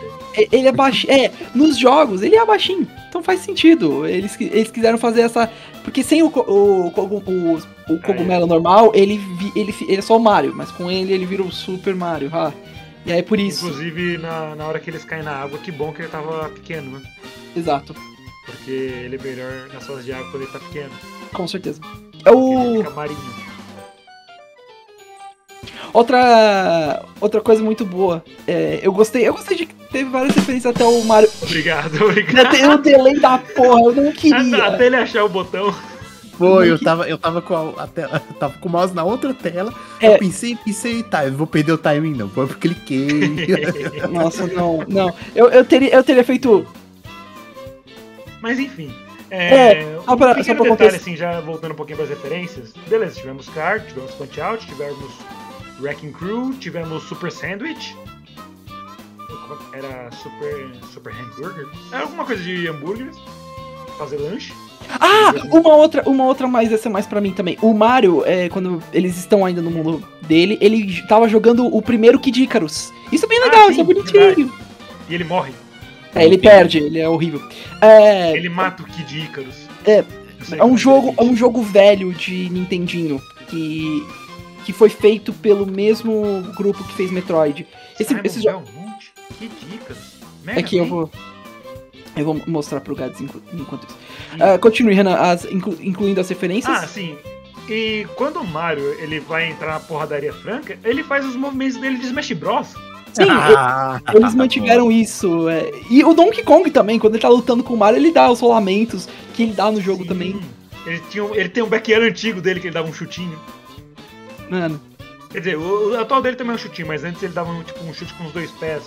Ele é baixinho. É, nos jogos ele é baixinho. Então faz sentido. Eles, eles quiseram fazer essa. Porque sem o, o, o, o cogumelo normal, ele, ele, ele é só o Mario. Mas com ele, ele vira o Super Mario. Ah. E aí por isso. Inclusive, na, na hora que eles caem na água, que bom que ele tava pequeno, né? Exato. Porque ele é melhor nas fases de água quando ele tá pequeno. Com certeza. É o. Outra. Outra coisa muito boa. É, eu gostei. Eu gostei de que teve várias referências até o Mario. Obrigado, obrigado. tem um delay da porra, eu não queria. Até ele achar o botão. Foi, eu tava, eu tava com a, a tela, eu tava com o mouse na outra tela. É. Eu pensei, pensei, tá, eu não vou perder o timing não. Foi porque cliquei. Nossa, não, não. Eu, eu, teria, eu teria feito. Mas enfim. É, É, só um pra- pequeno só pra detalhe, assim, já voltando um pouquinho para as referências. Beleza, tivemos Kart, tivemos Punch Out, tivemos Wrecking Crew, tivemos Super Sandwich. Era Super, super Hamburger? Era alguma coisa de hambúrgueres. Fazer lanche. Ah, uma outra, uma outra mais, essa é mais pra mim também. O Mario, é, quando eles estão ainda no mundo dele, ele tava jogando o primeiro Kid Icarus. Isso é bem Ah, legal, sim, isso é bonitinho. E ele morre. É, ele perde, ele é horrível. É, Ele mata o Kid Icarus. É, é um como jogo, é ele um jogo velho de Nintendinho que que foi feito pelo mesmo grupo que fez Metroid. Esse, Simon esse jogo Icarus. Mega é que eu Man? vou eu vou mostrar pro Gads enqu- enquanto isso. Ah, continue, Renan, as, inclu- incluindo as referências. Ah, sim. E quando o Mario ele vai entrar na porradaria franca, ele faz os movimentos dele de Smash Bros. Sim, Ah, Eles mantiveram isso. é. E o Donkey Kong também, quando ele tá lutando com o Mario, ele dá os rolamentos que ele dá no jogo Sim. também. Ele, tinha, um- ele tem um backyard antigo dele que ele dava um chutinho. Mano. Quer dizer, o, o atual dele também é um chutinho, mas antes ele dava um, tipo, um chute com os dois pés,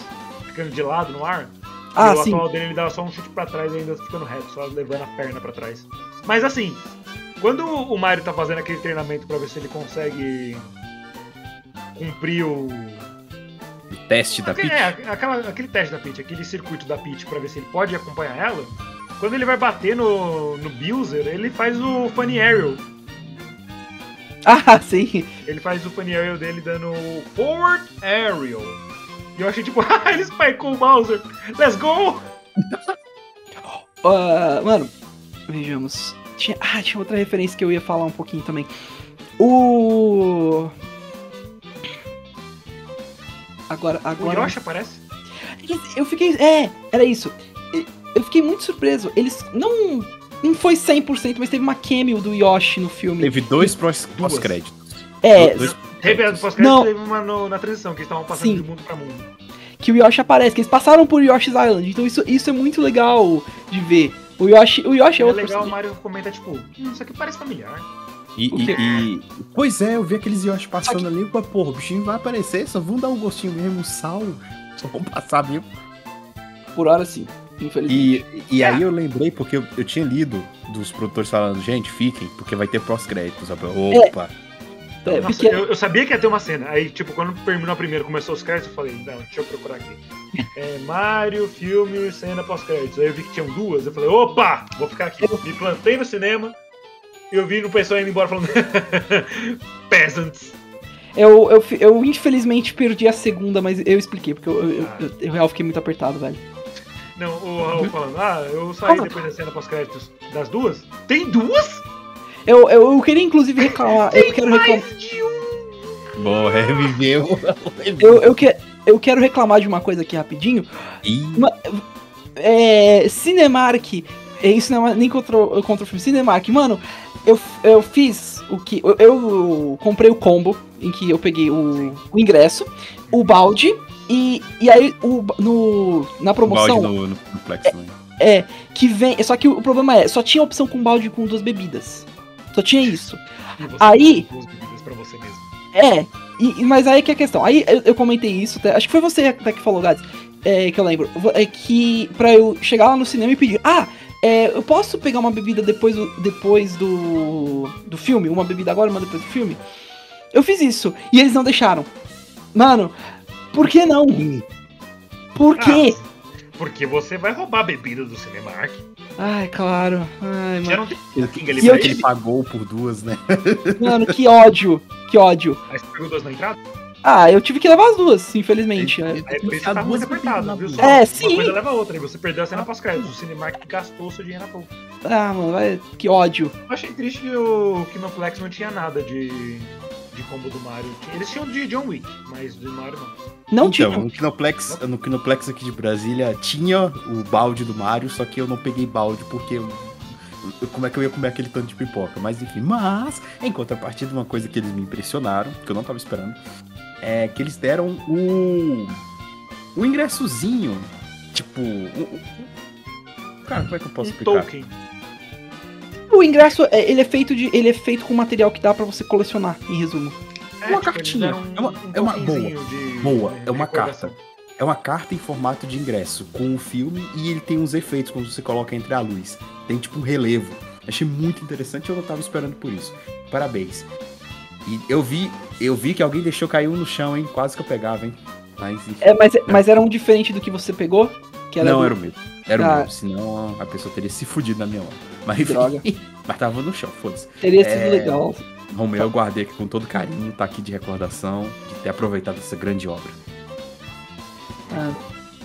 ficando de lado no ar. Ah, e o sim. atual dele ele dava só um chute pra trás e ainda ficando reto, só levando a perna pra trás. Mas assim, quando o Mario tá fazendo aquele treinamento pra ver se ele consegue cumprir o. o teste da Aquele, Peach. é, aquela, aquele teste da Peach, aquele circuito da Peach pra ver se ele pode acompanhar ela. Quando ele vai bater no, no Bowser, ele faz o Funny Aerial. Ah, sim. Ele faz o Funny Aerial dele dando o Forward Aerial. E eu achei tipo, ah, ele spikeou o Bowser. Let's go! Ah, mano, vejamos. Tinha, ah, tinha outra referência que eu ia falar um pouquinho também. O. Agora, O agora. Yoshi aparece. Eu fiquei. É, era isso. Eu fiquei muito surpreso. Eles não. Não foi 100%, mas teve uma cameo do Yoshi no filme. Teve dois pós-créditos. É, Dois- Teve a do pós Não. teve uma no- na transição, que eles estavam passando Sim. de mundo pra mundo. que o Yoshi aparece, que eles passaram por Yoshi's Island. Então isso, isso é muito legal de ver. O Yoshi, o Yoshi é é outro legal, o. Mario comenta, tipo, hum, isso aqui parece familiar. E, e- e- Pois é, eu vi aqueles Yoshi passando que- ali, pô, porra, o bichinho vai aparecer, só vão dar um gostinho mesmo, um sal, só vão passar mesmo. Por hora sim, infelizmente. E, e aí eu lembrei, porque eu, eu tinha lido dos produtores falando, gente, fiquem, porque vai ter pós-créditos. Eu falei, Opa! É, Nossa, eu, eu sabia que ia ter uma cena. Aí, tipo, quando terminou a primeira começou os créditos, eu falei, não, deixa eu procurar aqui. É, Mario, filme, cena pós-créditos. Aí eu vi que tinham duas, eu falei, opa, vou ficar aqui. Me plantei no cinema, e eu vi no pessoal indo embora falando, peasants. Eu, eu, eu infelizmente perdi a segunda, mas eu expliquei, porque eu, eu, Ah. eu, eu real fiquei muito apertado, velho. Não, o Raul falando, ah, eu saí Ah. depois da cena pós-créditos das duas. Tem duas? Eu, eu, eu queria inclusive reclamar. Eu quero reclamar. Mais de um. Bom, reviveu. Eu, eu, que, eu quero reclamar de uma coisa aqui rapidinho. Ih, É. Cinemark. é, Isso não é nem contra, o- contra o filme. Cinemark, mano, eu, eu fiz o que. Eu, eu comprei o combo em que eu peguei o, o ingresso, o balde E, e aí, o, no, na promoção. Balde no, no, no Plex, é, é, que vem. Só que o, o problema é, só tinha opção com balde com duas bebidas. Só tinha isso. Aí. É, e, mas aí que é a questão. Aí eu, eu comentei isso, até, acho que foi você até que falou, Gads, é, que eu lembro. É que pra eu chegar lá no cinema e pedir, ah, é, eu posso pegar uma bebida depois, do, depois do, do filme? Uma bebida agora, uma depois do filme? Eu fiz isso. E eles não deixaram. Mano, por que não? Por quê? Ah, porque você vai roubar a bebida do Cinemark. Ai, claro. Ai, Já mano. Não tem... ele, ele, ele pagou por duas, né? Mano, que ódio. Que ódio. Aí você pegou duas na entrada? Ah, eu tive que levar as duas, infelizmente. É, é por isso que tá muito apertado, viu? Só é, sim. Uma coisa leva a outra, e você perdeu a cena pós-créditos. O Cinemark gastou seu dinheiro à toa. Ah, mano, vai... que ódio. Eu achei triste que o Kinoplex não tinha nada de, de combo do Mario. Eles tinham de John Wick, mas do Mario não. Não então, tinha. No Kinoplex, no Kinoplex aqui de Brasília tinha o balde do Mario, só que eu não peguei balde porque eu, como é que eu ia comer aquele tanto de pipoca? Mas enfim, mas em contrapartida, uma coisa que eles me impressionaram, que eu não tava esperando, é que eles deram o. o ingressozinho. Tipo. O, cara, como é que eu posso um explicar? Token. O ingresso, é, ele é feito de. Ele é feito com material que dá para você colecionar, em resumo. É, uma tipo, cartinha. Um, é uma, um é uma boa. De, boa, é uma carta. É uma carta em formato de ingresso, com o filme, e ele tem uns efeitos quando você coloca entre a luz. Tem tipo um relevo. Achei muito interessante eu não tava esperando por isso. Parabéns. E eu vi, eu vi que alguém deixou cair um no chão, hein? Quase que eu pegava, hein? Mas, é, mas, mas era um diferente do que você pegou? Que era não, do... era o mesmo. Era ah. o mesmo, senão a pessoa teria se fudido na minha mão. Mas enfim, Droga. mas tava no chão, foda-se. Teria sido é... legal. Romeu, eu guardei aqui com todo carinho, tá aqui de recordação, de ter aproveitado essa grande obra. Ah.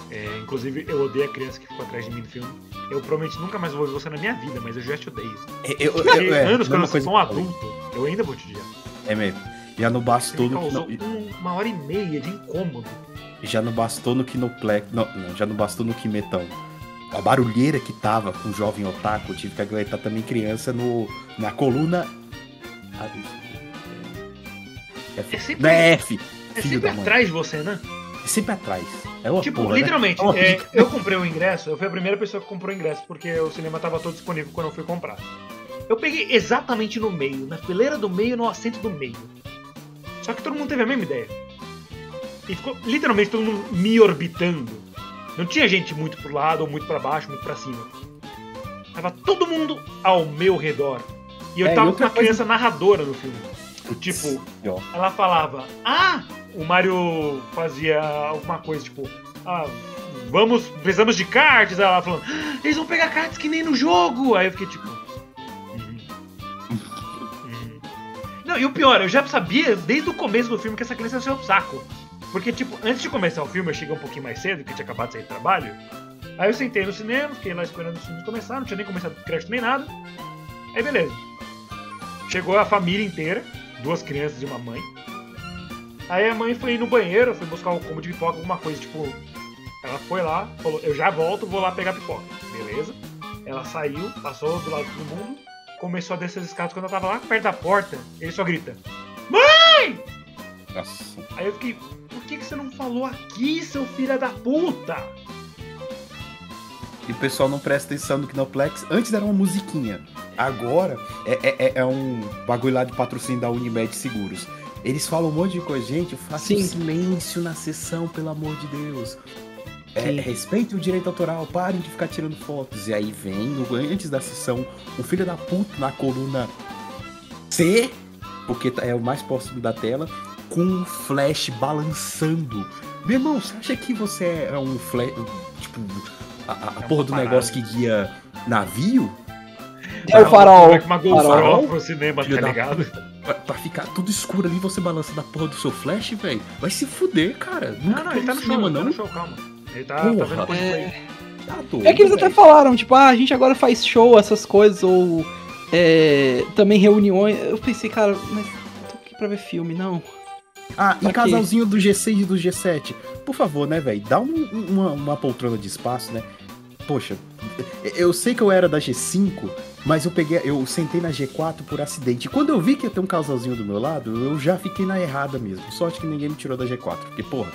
É, inclusive, eu odeio a criança que ficou atrás de mim no filme. Eu provavelmente nunca mais vou ver você na minha vida, mas eu já te odeio. É, eu, eu, eu, é, anos quando eu sou um adulto, eu ainda vou te odiar. É mesmo. Já não bastou no causou uma hora e meia de incômodo. Já não bastou no Kinoplex. Não, não, já não bastou no Kimetão. A barulheira que tava com o jovem otaku, tive que aguentar também criança no, na coluna. F. É sempre, é F. É sempre atrás de você, né? É sempre atrás. É uma tipo, porra, né? literalmente, né? é, eu comprei o ingresso, eu fui a primeira pessoa que comprou o ingresso, porque o cinema tava todo disponível quando eu fui comprar. Eu peguei exatamente no meio, na fileira do meio, no assento do meio. Só que todo mundo teve a mesma ideia. E ficou literalmente todo mundo me orbitando. Não tinha gente muito pro lado, ou muito para baixo, muito para cima. Tava todo mundo ao meu redor. E eu é, tava com uma criança narradora no filme. Tipo, ela falava: Ah, o Mario fazia alguma coisa, tipo, ah, vamos, precisamos de cards. Ela falando: ah, Eles vão pegar cards que nem no jogo. Aí eu fiquei tipo. Não, e o pior, eu já sabia desde o começo do filme que essa criança ia ser um saco. Porque, tipo, antes de começar o filme, eu cheguei um pouquinho mais cedo, que tinha acabado de sair do trabalho. Aí eu sentei no cinema, fiquei lá esperando os filmes começar, não tinha nem começado o crédito nem nada. Aí beleza. Chegou a família inteira, duas crianças e uma mãe. Aí a mãe foi no banheiro, foi buscar um combo de pipoca, alguma coisa, tipo. Ela foi lá, falou, eu já volto, vou lá pegar pipoca. Beleza. Ela saiu, passou do lado todo mundo, começou a descer as escadas. Quando eu tava lá perto da porta, ele só grita: Mãe! Nossa. Aí eu fiquei: Por que, que você não falou aqui, seu filho da puta? E o pessoal não presta atenção no Kinoplex. Antes era uma musiquinha. Agora é, é, é, é um bagulho lá de patrocínio da Unimed Seguros. Eles falam um monte de coisa. Gente, faça silêncio na sessão, pelo amor de Deus. É, respeite o direito autoral, parem de ficar tirando fotos. E aí vem, antes da sessão, o filho da puta na coluna C, porque é o mais próximo da tela, com um flash balançando. Meu irmão, você acha que você é um flash. Tipo, a, a é porra do negócio que guia navio? É o farol. É uma GoPro pro cinema, tá ligado? Pra, pra, ficar tudo escuro ali, você balança da porra do seu flash, velho. Vai se fuder, cara. Nunca não, não, ele tá no cinema, show, não. Tá no show, calma. Ele tá, tá vendo é... Tá é que eles até falaram, tipo, ah, a gente agora faz show, essas coisas, ou é, também reuniões. Eu pensei, cara, mas tô aqui pra ver filme, não. Ah, pra e quê? casalzinho do G6 e do G7. Por favor, né, velho? Dá um, uma, uma poltrona de espaço, né? Poxa, eu sei que eu era da G5, mas eu peguei, eu sentei na G4 por acidente. E quando eu vi que ia ter um casalzinho do meu lado, eu já fiquei na errada mesmo. Sorte que ninguém me tirou da G4. Porque, porra,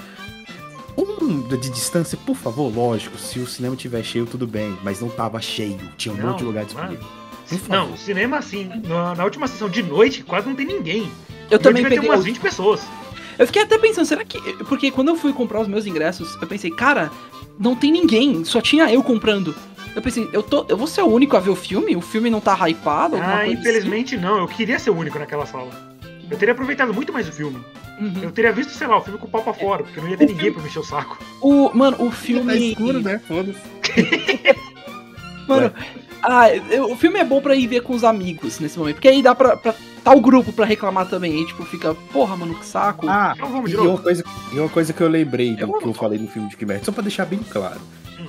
um mundo de distância, por favor, lógico, se o cinema tiver cheio, tudo bem, mas não tava cheio, tinha um Não, monte de lugar disponível. Não, cinema assim, na, na última sessão de noite, quase não tem ninguém. Eu também peguei. umas o- 20 pessoas. Eu fiquei até pensando, será que. Porque quando eu fui comprar os meus ingressos, eu pensei, cara, não tem ninguém, só tinha eu comprando. Eu pensei, eu, tô, eu vou ser o único a ver o filme? O filme não tá hypado? Ah, coisa assim? infelizmente não. Eu queria ser o único naquela sala. Eu teria aproveitado muito mais o filme. Uhum. Eu teria visto, sei lá, o filme com o pau pra fora, porque não ia ter ninguém pra mexer o saco. O, mano, o Tá filme. escuro, né? Foda-se. Mano, ah, o filme é bom pra ir ver com os amigos nesse momento. Porque aí dá pra. pra tá o grupo pra reclamar também. Aí, tipo, fica, porra, mano, que saco. Ah, Então vamos e de uma, novo. coisa, e uma coisa que eu lembrei do Eu que eu falei no filme de Kimmel, só pra deixar bem claro. Hum.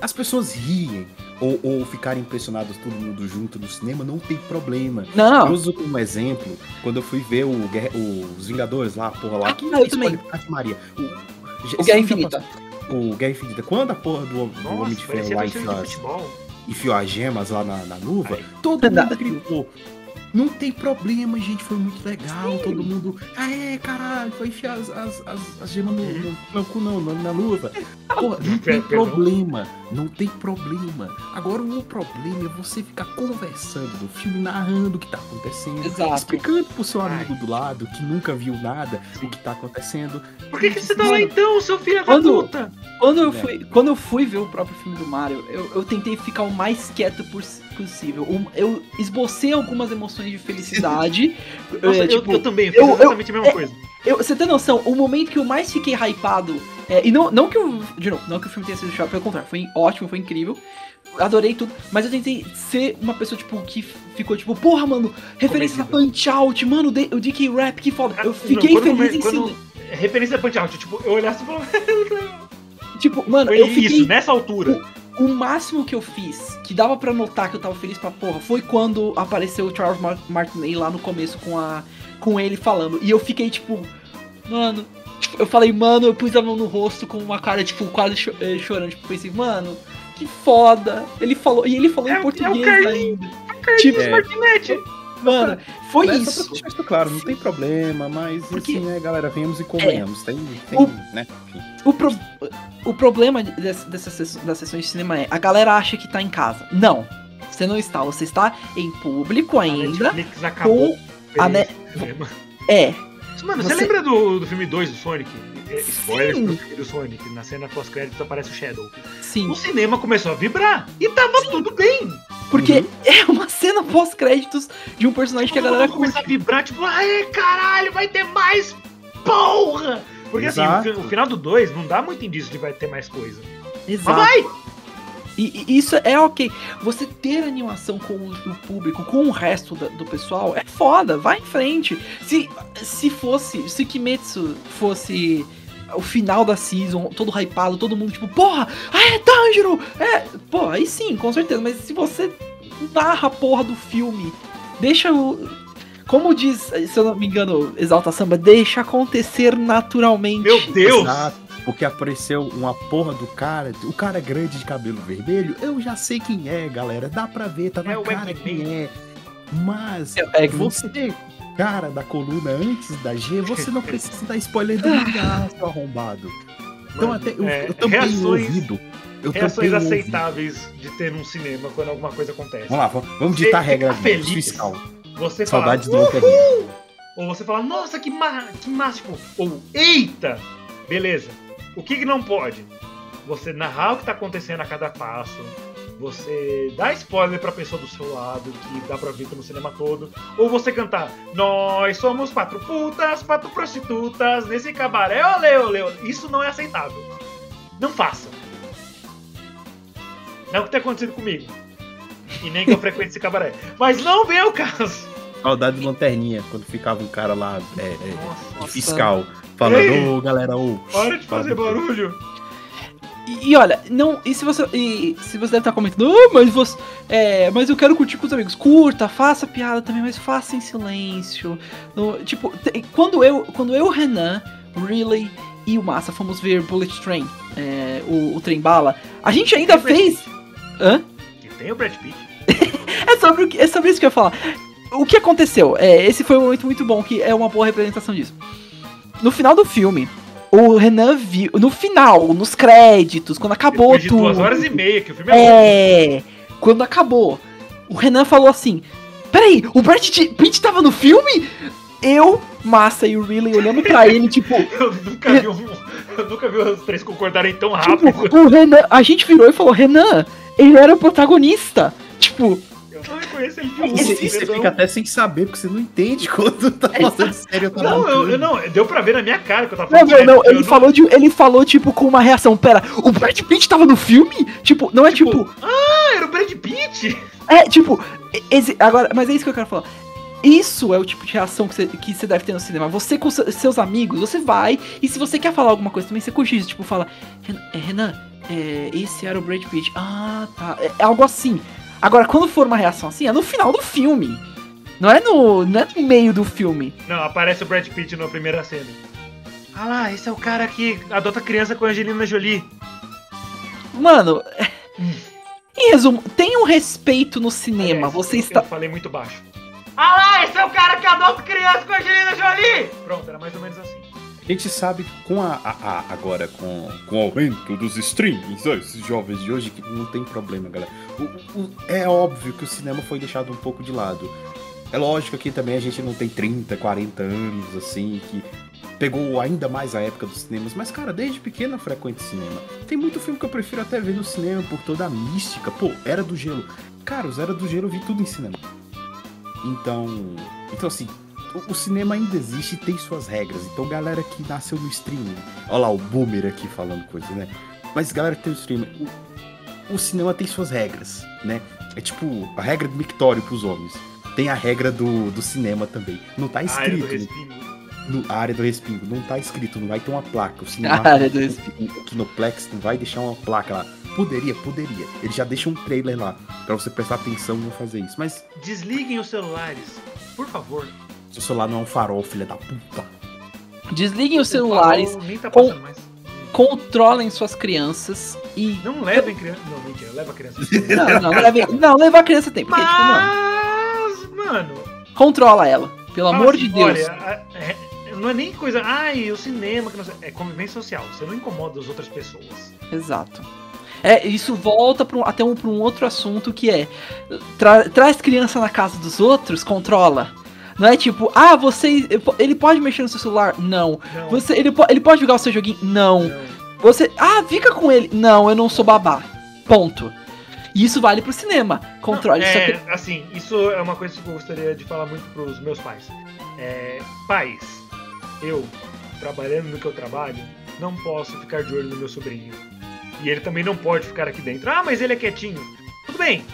As pessoas riem ou, ou ficarem impressionadas todo mundo junto no cinema, não tem problema. não, Eu uso como exemplo, quando eu fui ver o Guerra- os Vingadores lá, porra lá, que Ah, eu spoiler também. pra Ave Maria. O, o Guerra Infinita. O Guerra Infinita. Quando a porra do, do Homem Nossa, de Ferro parecia lá enfiou as, futebol. enfiou as gemas lá na, na luva, Aí. todo Não. mundo gritou. Não tem problema, gente, foi muito legal. Todo mundo. Ah, é, caralho, foi enfiar as, as, as, as gemas no, no, no cu, não, na, na luva. Porra, não tem problema. Não tem problema. Agora, o problema é você ficar conversando do filme, narrando o que tá acontecendo. Exato. Explicando pro seu Ai. amigo do lado que nunca viu nada o que tá acontecendo. Por que, que você tá lá então, seu filho da puta? Quando eu, É. fui, quando eu fui ver o próprio filme do Mario, eu, eu tentei ficar o mais quieto pos- possível. Eu esbocei algumas emoções de felicidade. Nossa, é, eu, tipo, eu também, eu fiz eu- eu- exatamente a mesma é- coisa. eu- você tem noção, o momento que eu mais fiquei hypado. é, e não, não que o. De novo, não que o filme tenha sido chato, pelo contrário, foi ótimo, foi incrível. Adorei tudo, mas eu tentei ser uma pessoa, tipo, que ficou, tipo, porra, mano, referência a. Punch Out, mano, o DK Rap, que foda. Eu Não, fiquei quando feliz em silêncio. Referência a Punch Out, tipo, eu olhasse e falava, Tipo, mano, foi eu fiquei. isso, nessa altura. O máximo que eu fiz, que dava pra notar que eu tava feliz pra porra, foi quando apareceu o Charles Mar Martinet lá no começo com a com ele falando. E eu fiquei tipo, mano, tipo, eu falei, mano, eu pus a mão no rosto com uma cara tipo quase cho eh, chorando, tipo, pensei, mano, que foda. Ele falou, e ele falou É o- é em o português Carlinhos, ainda. Tipo, É. Mano, foi Né, Só isso. pra deixar isso claro, não tem problema, mas Porque- assim, né, galera, venhamos e convenhamos. Tem, tem, O- né? Enfim. O, pro- o problema dessa, dessas ses- das sessões de cinema é, a galera acha que tá em casa. Não. Você não está, você está em público A ainda. Netflix acabou. a com Ne- o cinema. É, Mano, você Você- lembra do, do filme 2 do Sonic? É, Spoilers Sim. pro filme do Sonic. Na cena pós-créditos aparece o Shadow. sim. O cinema começou a vibrar e tava tudo bem. Porque Uhum. é uma cena pós-créditos de um personagem que a galera mundo começou a vibrar, tipo, aê, caralho, vai ter mais porra! Porque assim, Exato. o, fi- o final do 2 não dá muito indício de vai ter mais coisa. Mas Exato. vai! E, e isso é ok. Você ter animação com o, o público, com o resto da- do pessoal, é foda. Vai em frente. Se, se fosse, se Kimetsu fosse o final da season, todo hypado, todo mundo tipo, porra, ah, é Tanjiro! É, pô, aí sim, com certeza. Mas se você narra a porra do filme, deixa o. Como diz, se eu não me engano, Exalta Samba, deixa acontecer naturalmente. Meu Deus! Exato, porque apareceu uma porra do cara, o cara grande de cabelo vermelho, eu já sei quem é, galera, dá pra ver, tá na É cara quem é. Mas, É, é, você, cara da coluna antes da G, você não precisa dar spoiler do mangá, seu arrombado. Então Mano, até eu, é, eu tampei o reações- ouvido. Eu Reações o ouvido. aceitáveis de ter num cinema quando alguma coisa acontece. Vamos lá, vamos, ditar a regra feliz. fiscal. Você fala, Saudades do Lanterninha. ou você fala, nossa, que, ma que ou eita! Beleza. O que, que não pode? Você narrar o que tá acontecendo a cada passo. Você dar spoiler pra pessoa do seu lado, que dá pra ver no cinema todo. Ou você cantar, nós somos quatro putas, quatro prostitutas, nesse cabaré, olê, olê, olê. Isso não é aceitável. Não faça. Não é o que tem acontecido comigo. E nem que eu frequente esse cabaré. Mas não vem ao caso. Saudade do Lanterninha, quando ficava um cara lá, é, é, Nossa, de fiscal, falando, ô galera, ô. para de fazer barulho. E, e olha, não. E se você. E se você deve estar comentando, "Ah, mas você. É, mas eu quero curtir com os amigos. Curta, faça piada também, mas faça em silêncio. No- tipo, quando eu, quando eu, Renan, Riley e o Massa fomos ver Bullet Train, é, o, o trem bala, a gente ainda fez. Hã? E tem o Brad Pitt. É sobre, o que- é sobre isso que eu ia falar. O que aconteceu? É, esse foi um momento muito bom, que é uma boa representação disso. No final do filme, o Renan viu. No final, nos créditos, quando acabou Depois de tudo. duas horas e meia, que o filme é. É. Quando acabou, o Renan falou assim: Peraí, o Brad Pitt tava no filme? Eu, Massa e o Riley olhando pra ele, tipo. Eu nunca vi um, eu nunca vi os três concordarem tão rápido. Tipo, o Renan. A gente virou e falou: Renan, ele era o protagonista. Tipo, Eu não reconheço ele de E longe. você, e você fica até sem saber, porque você não entende quando tá falando sério. Tá Não, eu, eu não, deu pra ver na minha cara que eu tava não, falando não, sério, não, eu ele falou, de, ele falou, tipo, com uma reação: Pera, o Brad Pitt tava no filme? Tipo, não é tipo. Ah, era o Brad Pitt? É, tipo, esse, agora, mas é isso que eu quero falar. Isso é o tipo de reação que você, que você deve ter no cinema. Você com se- seus amigos, você vai, e se você quer falar alguma coisa também, você corrige, tipo, fala, "Ren- é, Renan, é, esse era o Brad Pitt. Ah, tá. É, é algo assim. Agora, quando for uma reação assim, é no final do filme. Não é no, não é no meio do filme. Não, aparece o Brad Pitt na primeira cena. Ah lá, esse é o cara que adota criança com a Angelina Jolie. Mano, em resumo, tenha um respeito no cinema. Aliás, Você está. Eu falei muito baixo. Ah lá, esse é o cara que adota criança com a Angelina Jolie! Pronto, era mais ou menos assim. A gente sabe que com a, a- a- agora com, com o aumento dos streamings, ó, esses jovens de hoje que não tem problema, galera. O- o- é óbvio que o cinema foi deixado um pouco de lado. É lógico que também a gente não tem 30, 40 anos assim que pegou ainda mais a época dos cinemas, mas cara, desde pequeno eu frequento cinema. Tem muito filme que eu prefiro até ver no cinema por toda a mística. Pô, Era do Gelo. Cara, os Era do Gelo eu vi tudo em cinema. Então, então assim, o, o cinema ainda existe e tem suas regras. Então, galera que nasceu no streaming, olha lá o boomer aqui falando coisa, né? Mas galera que tem o streaming, o, o cinema tem suas regras, né? É tipo a regra do mictório pros homens. Tem a regra do, do cinema também. Não tá escrito respingo. no, a área do respingo. Não tá escrito, não vai ter uma placa. O cinema A área do o Kinoplex não vai deixar uma placa lá. Poderia, poderia. Ele já deixa um trailer lá pra você prestar atenção e não fazer isso. Mas Desliguem os celulares, por favor. Seu celular não é um farol, filha da puta. Desliguem os celulares, farol Nem tá com- passando mais. controlem suas crianças e. Não levem criança. Não, mentira, leva criança. Não, não, não, leve- não, levar a criança tem. Porque, tipo, mano, Mas, mano. controla ela. Pelo fala amor assim, de Deus. Olha, a- é- não é nem coisa. Ai, o cinema, que não sei. É convivência social. Você não incomoda as outras pessoas. Exato. É, isso volta pra um- até um, pra um outro assunto que é tra- traz criança na casa dos outros, controla. Não é tipo, ah, você. Ele pode mexer no seu celular? Não. Não. Você, ele, ele pode jogar o seu joguinho? Não. não. Você. Ah, fica com ele. Não, eu não sou babá. Ponto. E isso vale pro cinema. Controle. Não, é, que- assim, isso é uma coisa que eu gostaria de falar muito pros meus pais. É, pais, eu, trabalhando no que eu trabalho, não posso ficar de olho no meu sobrinho. E ele também não pode ficar aqui dentro. Ah, mas ele é quietinho. Tudo bem.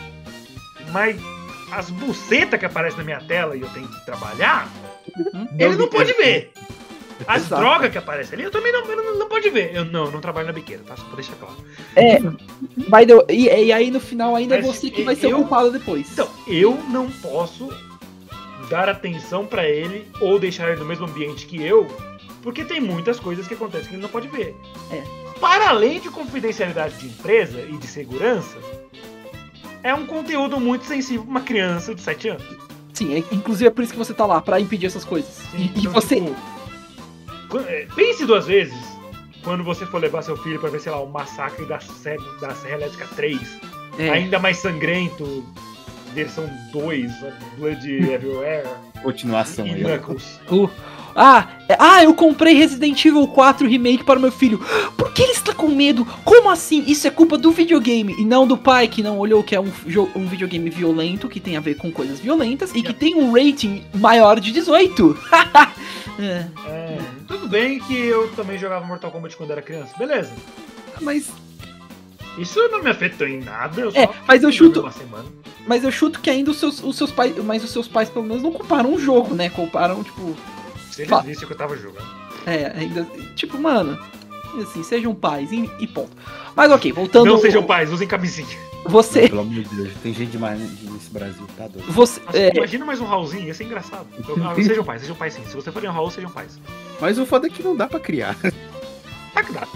Mas as bucetas que aparecem na minha tela e eu tenho que trabalhar, ele não pode ver. As Exato. drogas que aparecem ali, eu também não, não, não pode ver. Eu não, eu não trabalho na biqueira, tá? Só pra deixar claro. É. Vai e, e aí no final ainda é Mas você que vai ser eu- o culpado depois. Então, eu não posso dar atenção pra ele ou deixar ele no mesmo ambiente que eu, porque tem muitas coisas que acontecem que ele não pode ver. É. Para além de confidencialidade de empresa e de segurança, é um conteúdo muito sensível pra uma criança de 7 anos. Sim, é- inclusive é por isso que você tá lá, pra impedir essas coisas. E, e Então, você. tipo, é, pense duas vezes quando você for levar seu filho pra ver, sei lá, o massacre da, Serra- da Serra Elétrica 3, É, ainda mais sangrento, versão 2, Blood Everywhere. Continuação E aí. Knuckles. o- ah, é- ah, eu comprei Resident Evil 4 Remake para o meu filho. Por que ele está com medo? Como assim? Isso é culpa do videogame e não do pai que não olhou que é um, um videogame violento que tem a ver com coisas violentas e que tem um rating maior de 18. É, É, tudo bem que eu também jogava Mortal Kombat quando era criança. Beleza. mas, Isso não me afetou em nada. Eu só É, mas eu chuto- Uma semana. mas eu chuto que ainda os seus, os seus pais, mas os seus pais pelo menos não comparam um jogo, né? Comparam tipo, Se eles vissem o que eu tava jogando. é, ainda tipo, mano, assim, sejam pais e, e ponto. Mas ok, voltando Não sejam pais, usem camisinha. Você, Pelo amor de Deus, tem gente demais nesse Brasil, tá doido. você, Nossa, é, Imagina mais um Raulzinho, ia ser engraçado. Então, ah, sejam pais, sejam pais sim. Se você forem um Raul, sejam pais. Mas o foda é que não dá pra criar. Tá que dá.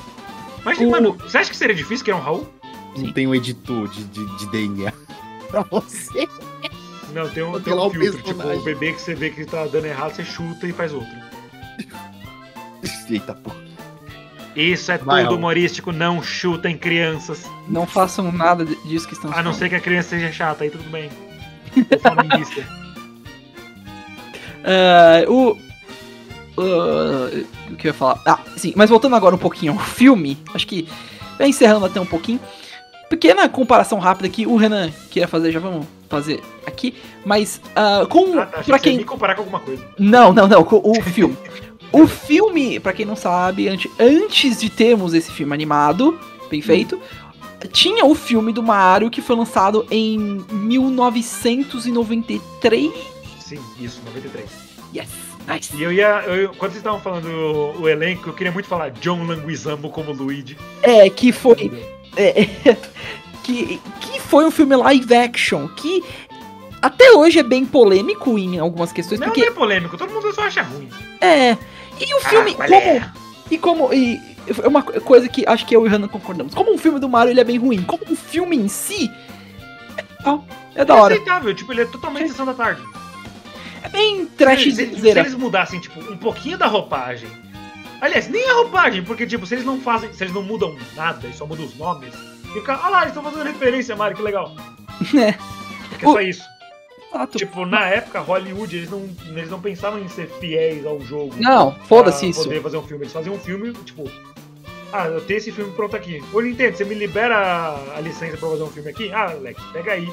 Mas, O- mano, você acha que seria difícil criar um Raul? Sim. Não tem um editor de, de, de DNA pra você. Não, tem um, tem um o filtro. Tipo, personagem. o bebê que você vê que tá dando errado, você chuta e faz outro. Eita porra. Isso é Vai, tudo humorístico, não chutem crianças. Não façam nada disso que estão A não ser que a criança seja chata, aí tudo bem. É, o. uh, o que eu ia falar? Ah, sim, mas voltando agora um pouquinho ao filme, acho que. Encerrando até um pouquinho. Pequena comparação rápida que o Renan queria fazer, já vamos fazer aqui. Mas, ah, com. Ah, tá, ia quem. me comparar com alguma coisa. Não, não, não, com o filme. o filme, pra quem não sabe, ante- antes de termos esse filme animado, bem feito, tinha o filme do Mario que foi lançado em 1993. Sim, isso, 93. Yes, nice. E eu ia. eu- quando vocês estavam falando o, o elenco, eu queria muito falar John Languizamo como Luigi. É, que foi. é, que, que foi um filme live action que até hoje é bem polêmico em algumas questões, Não, porque não é polêmico, todo mundo só acha ruim. é. E o filme, Ah, como, é? E como. E é uma coisa que acho que eu e o Hannah concordamos. Como um filme do Mario ele é bem ruim. Como um filme em si. É, é da É hora. aceitável, tipo, ele é totalmente sessão da tarde. É bem Se, trash se- se zera. eles mudassem, tipo, um pouquinho da roupagem. Aliás, nem a roupagem, porque, tipo, se eles não fazem. Se eles não mudam nada e só mudam os nomes, fica. Olha lá, eles estão fazendo referência, Mario, que legal. É. Porque é só isso. Exato. Tipo, na época, Hollywood, eles não, eles não pensavam em ser fiéis ao jogo. Não, foda-se isso. poder fazer um filme. Eles faziam um filme, tipo. Ah, eu tenho esse filme pronto aqui. Ô Nintendo, você me libera a- a licença pra fazer um filme aqui? Ah, Alex, pega aí.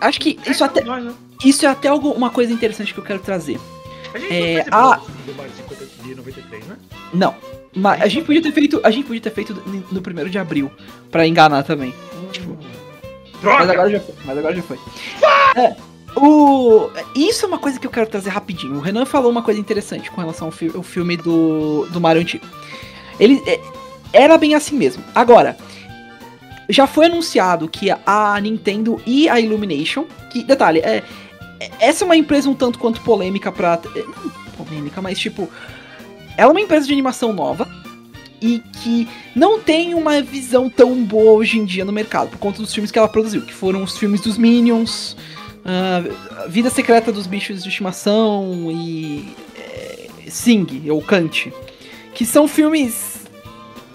Acho que isso É, até, nós, né? isso é até algo, uma coisa interessante que eu quero trazer. A gente É, não ah. o filme do Mario 50 de 93, né? Não. Mas a gente podia ter feito. A gente podia ter feito no primeiro de abril. Pra enganar também. Tipo! Mas agora já foi. Mas agora já foi. É, o... Isso é uma coisa que eu quero trazer rapidinho. O Renan falou uma coisa interessante com relação ao, fi- ao filme do, do Mario antigo. Ele é, era bem assim mesmo. Agora, já foi anunciado que a Nintendo e a Illumination, que, detalhe, é, é- essa é uma empresa um tanto quanto polêmica pra. é, Não polêmica, mas tipo. Ela é uma empresa de animação nova e que não tem uma visão tão boa hoje em dia no mercado, por conta dos filmes que ela produziu, que foram os filmes dos Minions, A Vida Secreta dos Bichos de Estimação e é, Sing, ou Kant, que são filmes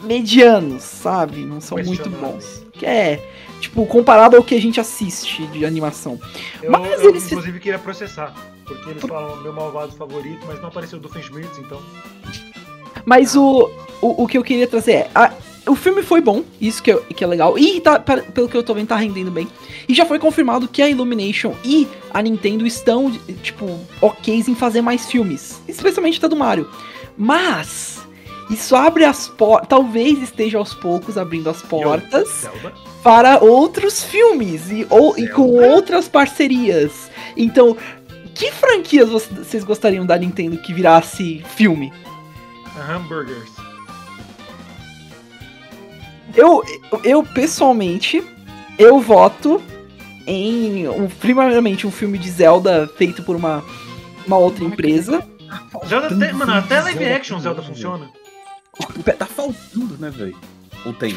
medianos, sabe? Não são muito bons. Que é, tipo, comparado ao que a gente assiste de animação. Eu, Mas eu, eles- inclusive, queria processar. Porque eles falam meu malvado favorito, mas não apareceu do Fenschmitz, então. Mas o, o, o que eu queria trazer é. a- o filme foi bom, isso que é, que é legal. E tá, pelo que eu tô vendo, tá rendendo bem. E já foi confirmado que a Illumination e a Nintendo estão, tipo, ok em fazer mais filmes. Especialmente da do Mario. Mas. Isso abre as portas. Talvez esteja aos poucos abrindo as portas para outros filmes e, ou, e com outras parcerias. Então, que franquias vo- vocês gostariam da Nintendo que virasse filme? Hamburgers. Eu, eu, pessoalmente, eu voto em um, primeiramente um filme de Zelda feito por uma, uma outra empresa. Zelda Tanto até, mano, até filme live Zelda action Zelda não, funciona. Tipo, tá faltando, né, velho? Ou tem?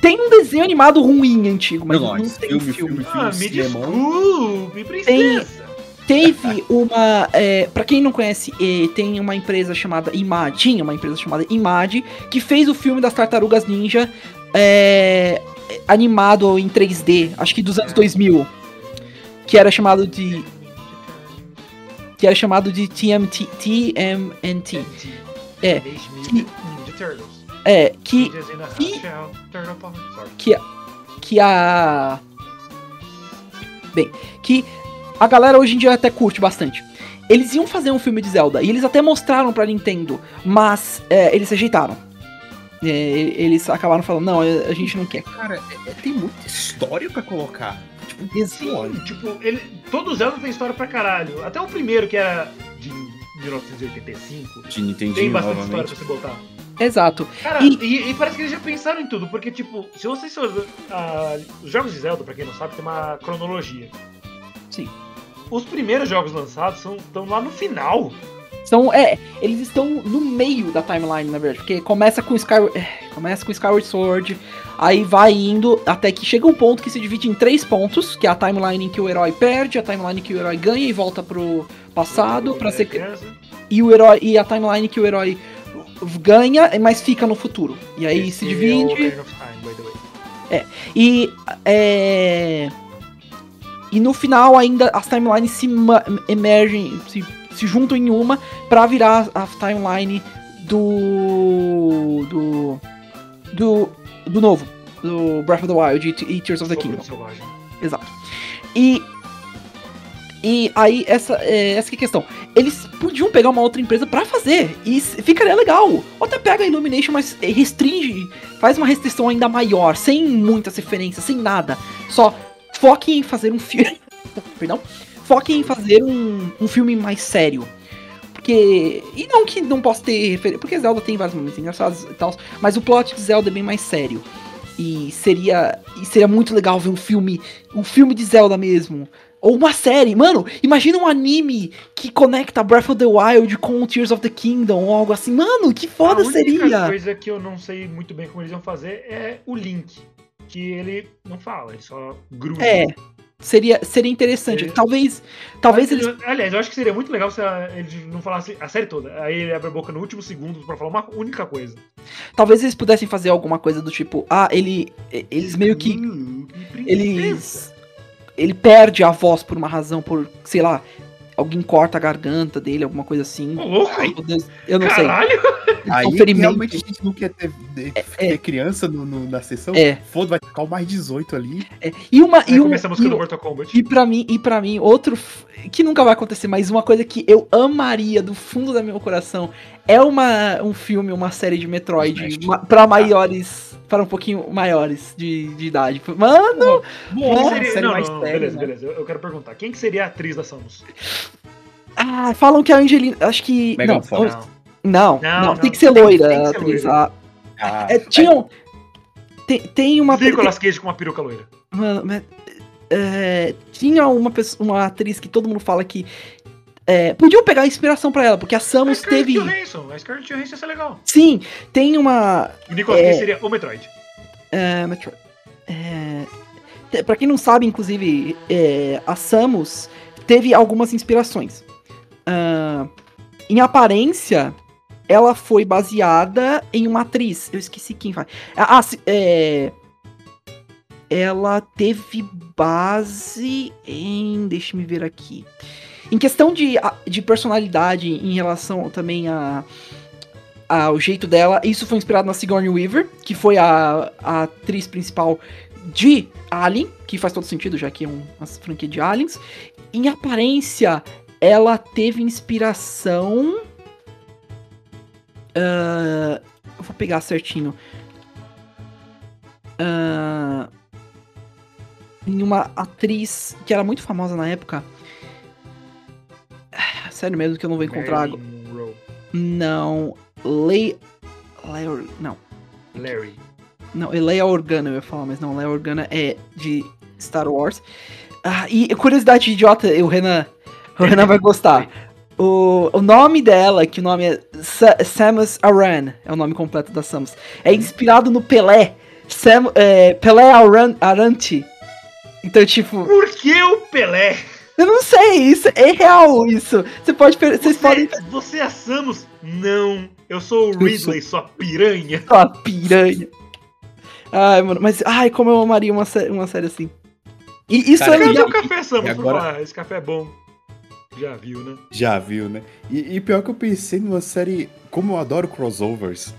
Tem um desenho animado ruim antigo, mas não, Não, mas tem filme, um filme. filme, Ah, me desculpe, princesa. Teve uma. É, para quem não conhece, tem uma empresa chamada Imad. Tinha uma empresa chamada Imad que fez o filme das Tartarugas Ninja é, animado em 3D, acho que dos anos 2000. Que era chamado de. Que era chamado de TMT, TMNT. É. É, que, a que-. Sorry. que a. Bem, que a galera hoje em dia até curte bastante. Eles iam fazer um filme de Zelda e eles até mostraram pra Nintendo, mas é, eles rejeitaram. É, eles acabaram falando, não, a gente não quer. Cara, é- é- tem muita história pra colocar. Tipo, Sim, tipo, ele, todo Zelda tem história pra caralho. Até o primeiro, que era de 1985, de Nintendinho tem bastante história novamente. pra você botar. Exato. Cara, E- e, e parece que eles já pensaram em tudo, porque, tipo, se vocês ah, os jogos de Zelda, pra quem não sabe, tem uma cronologia. Sim. Os primeiros jogos lançados estão lá no final. São, é, eles estão no meio da timeline, na verdade, porque começa com Skyward, é, começa com Skyward Sword, aí vai indo até que chega um ponto que se divide em três pontos, que é a timeline em que o herói perde, a timeline em que o herói ganha e volta pro passado, pra ser criança. e o herói e a timeline que o herói ganha, mas fica no futuro. E aí Esse se é o divide. The way. E é. E no final ainda as timelines se emergem, se, se juntam em uma pra virar a timeline do. do. do. do novo. Do Breath of the Wild e, e Tears of the Kingdom. Exato. E. E aí, essa, é, essa é a questão. Eles podiam pegar uma outra empresa pra fazer. E ficaria legal. Ou até pega a Illumination, mas restringe. Faz uma restrição ainda maior. Sem muitas referências, sem nada. Só foque em fazer um filme. Perdão. Foque em fazer um, um filme mais sério. Porque. E não que não possa ter referência. Porque Zelda tem vários momentos engraçados e tal. Mas o plot de Zelda é bem mais sério. E seria. E seria muito legal ver um filme. Um filme de Zelda mesmo. Ou uma série. Mano, imagina um anime que conecta Breath of the Wild com Tears of the Kingdom ou algo assim. Mano, que foda a única seria! coisa que eu não sei muito bem como eles iam fazer é o Link. Que ele não fala, ele só gruda. É. Seria, seria interessante. É. Talvez. Talvez Mas, eles. Aliás, eu acho que seria muito legal se a- ele não falasse a série toda. Aí ele abre a boca no último segundo pra falar uma única coisa. Talvez eles pudessem fazer alguma coisa do tipo. Ah, ele. Eles meio que. Uh, que. Eles. Ele perde a voz por uma razão, por, sei lá, alguém corta a garganta dele, alguma coisa assim. Ô, louco! Ai, meu Deus, eu não sei. Caralho! Aí um ferimento. realmente a gente não quer ter, de- ter criança no, no- na sessão. É. Foda, vai ficar o mais 18 ali. É, E uma. Aí E, um, começa a música e, do Mortal Kombat. e pra mim, e para mim, outro. Que nunca vai acontecer, mas uma coisa que eu amaria do fundo do meu coração é uma, um filme, uma série de Metroid Smash. ma, pra maiores. Para um pouquinho maiores de, de idade. Mano! Quem Bom, seria- Não, mais não, beleza, né? beleza. Eu, eu quero perguntar. Quem que seria a atriz da Samus? Ah, falam que a Angelina. Acho que. Megan Não, Fox. Não. não, Não, não, não, tem que ser loira tem que a ser atriz. loira. a- Ah, É, tinham. Tem, tem uma. Nicolas Cage com uma peruca loira. Mano, mas, é, tinha uma, pessoa, uma atriz que todo mundo fala que. É, podiam pegar inspiração pra ela, porque a A Samus Scarlett teve. Johansson. A Scarlett Johansson ia ser legal. Sim, tem uma. O Nicolas É. Seria o Metroid. É, Metro- é, pra quem não sabe, inclusive, é, a Samus teve algumas inspirações. Ah, em aparência, ela foi baseada em uma atriz. Eu esqueci quem vai. Ah, ah, é, ela teve base em. Deixa me ver aqui. Em questão de, de personalidade em relação também a ao jeito dela. Isso foi inspirado na Sigourney Weaver, que foi a, a atriz principal de Alien, que faz todo sentido, já que é um- uma franquia de aliens. Em aparência, ela teve inspiração. ah, eu vou pegar certinho. Ah, em uma atriz que era muito famosa na época. Sério mesmo que eu não vou encontrar agora. Marilyn Monroe. Não. Lei. Leia. Não. Larry. Não, Leia Organa eu ia falar, mas não, Leia Organa é de Star Wars. Ah, e curiosidade idiota, o Renan. O Renan vai gostar. O, o nome dela, que o nome é Sa Samus Aran, é o nome completo da Samus, é inspirado no Pelé. Sam, é, Pelé Aran, Arante. Então, tipo, Por que o Pelé? Eu não sei, isso é real isso. Você pode, vocês Você, podem você é a Samus? Não. Eu sou o Ridley, sua piranha. Sua piranha. Ai, mano, mas ai, como eu amaria uma, sé uma série assim. E isso Cara, é Cadê legal. o café, Samus? e agora- falar, esse café é bom. Já viu, né? Já viu, né? E, e pior que eu pensei numa série. Como eu adoro crossovers,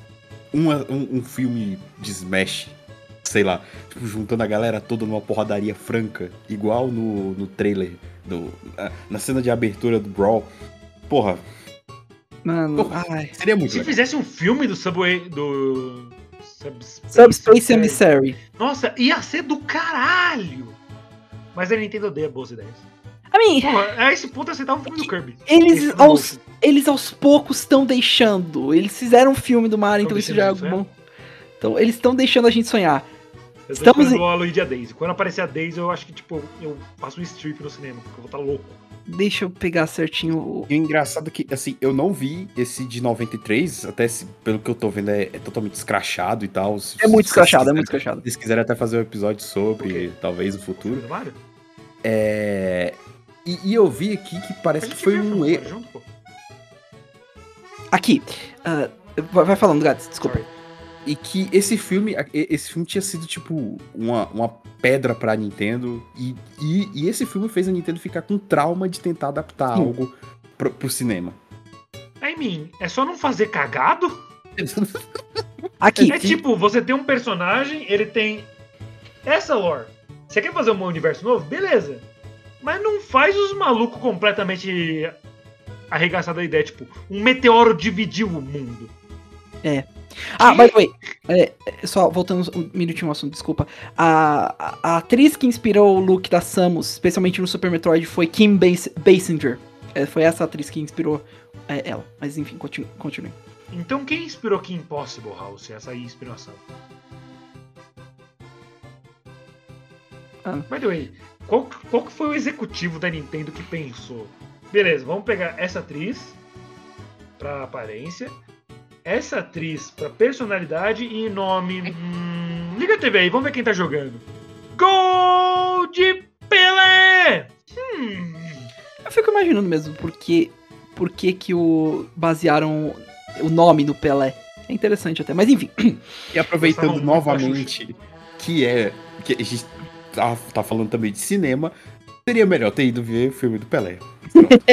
uma- um, um filme de Smash, sei lá, tipo, juntando a galera toda numa porradaria franca, igual no, no trailer, do, na, na cena de abertura do Brawl. Porra, Mano, ai. seria muito Se legal. fizesse um filme do Subway. do. Subspace, Subspace Emissary. Nossa, ia ser do caralho! Mas a Nintendo odeia boas ideias. I mean, Porra, a esse ponto eu aceitava um filme do Kirby. eles do aos, eles aos poucos estão deixando. Eles fizeram um filme do Mario, Tão então isso já é a bom. Então, eles estão deixando a gente sonhar. Eu Estamos esperando a Luigi e a Daisy. Quando aparecer a Daisy, eu acho que, tipo, eu faço um strip no cinema, porque eu vou estar louco. Deixa eu pegar certinho o. E o engraçado é que, assim, eu não vi esse de 93, até se- pelo que eu tô vendo é, é totalmente escrachado e tal. Se- É muito escrachado, é muito escrachado. Se quiserem até fazer um episódio sobre, Ok. talvez, no futuro. Mario? É. E, e eu vi aqui que parece que foi o um erro. Junto, pô. Aqui. ah, Vai, falando, Gats, desculpa. Sorry. E que esse filme, esse filme tinha sido tipo uma, uma pedra pra Nintendo. E, e, e esse filme fez a Nintendo ficar com trauma de tentar adaptar Sim. algo pro, pro cinema. I mean, é só não fazer cagado? Aqui, É tipo, você tem um personagem, ele tem essa lore. Você quer fazer um universo novo? Beleza. Mas não faz os malucos completamente arregaçados da ideia, tipo, um meteoro dividiu o mundo. Ah, by the way, é, é, só voltando um minutinho ao assunto, desculpa. A, a, a atriz que inspirou o look da Samus, especialmente no Super Metroid, foi Kim Bas Basinger. É, foi essa atriz que inspirou é, ela. Mas enfim, continue. continue. Então quem inspirou Kim Possible House, essa aí inspiração? Ah. By the way, qual, qual que foi o executivo da Nintendo que pensou? Beleza, vamos pegar essa atriz pra aparência, essa atriz pra personalidade e nome. Hum, liga a TV aí, vamos ver quem tá jogando. Gol de Pelé! Hum, Eu fico imaginando mesmo porque, por que que o basearam o nome no Pelé. É interessante até, mas enfim. E aproveitando novamente que é. Que a gente tá, tá falando também de cinema, seria melhor ter ido ver o filme do Pelé.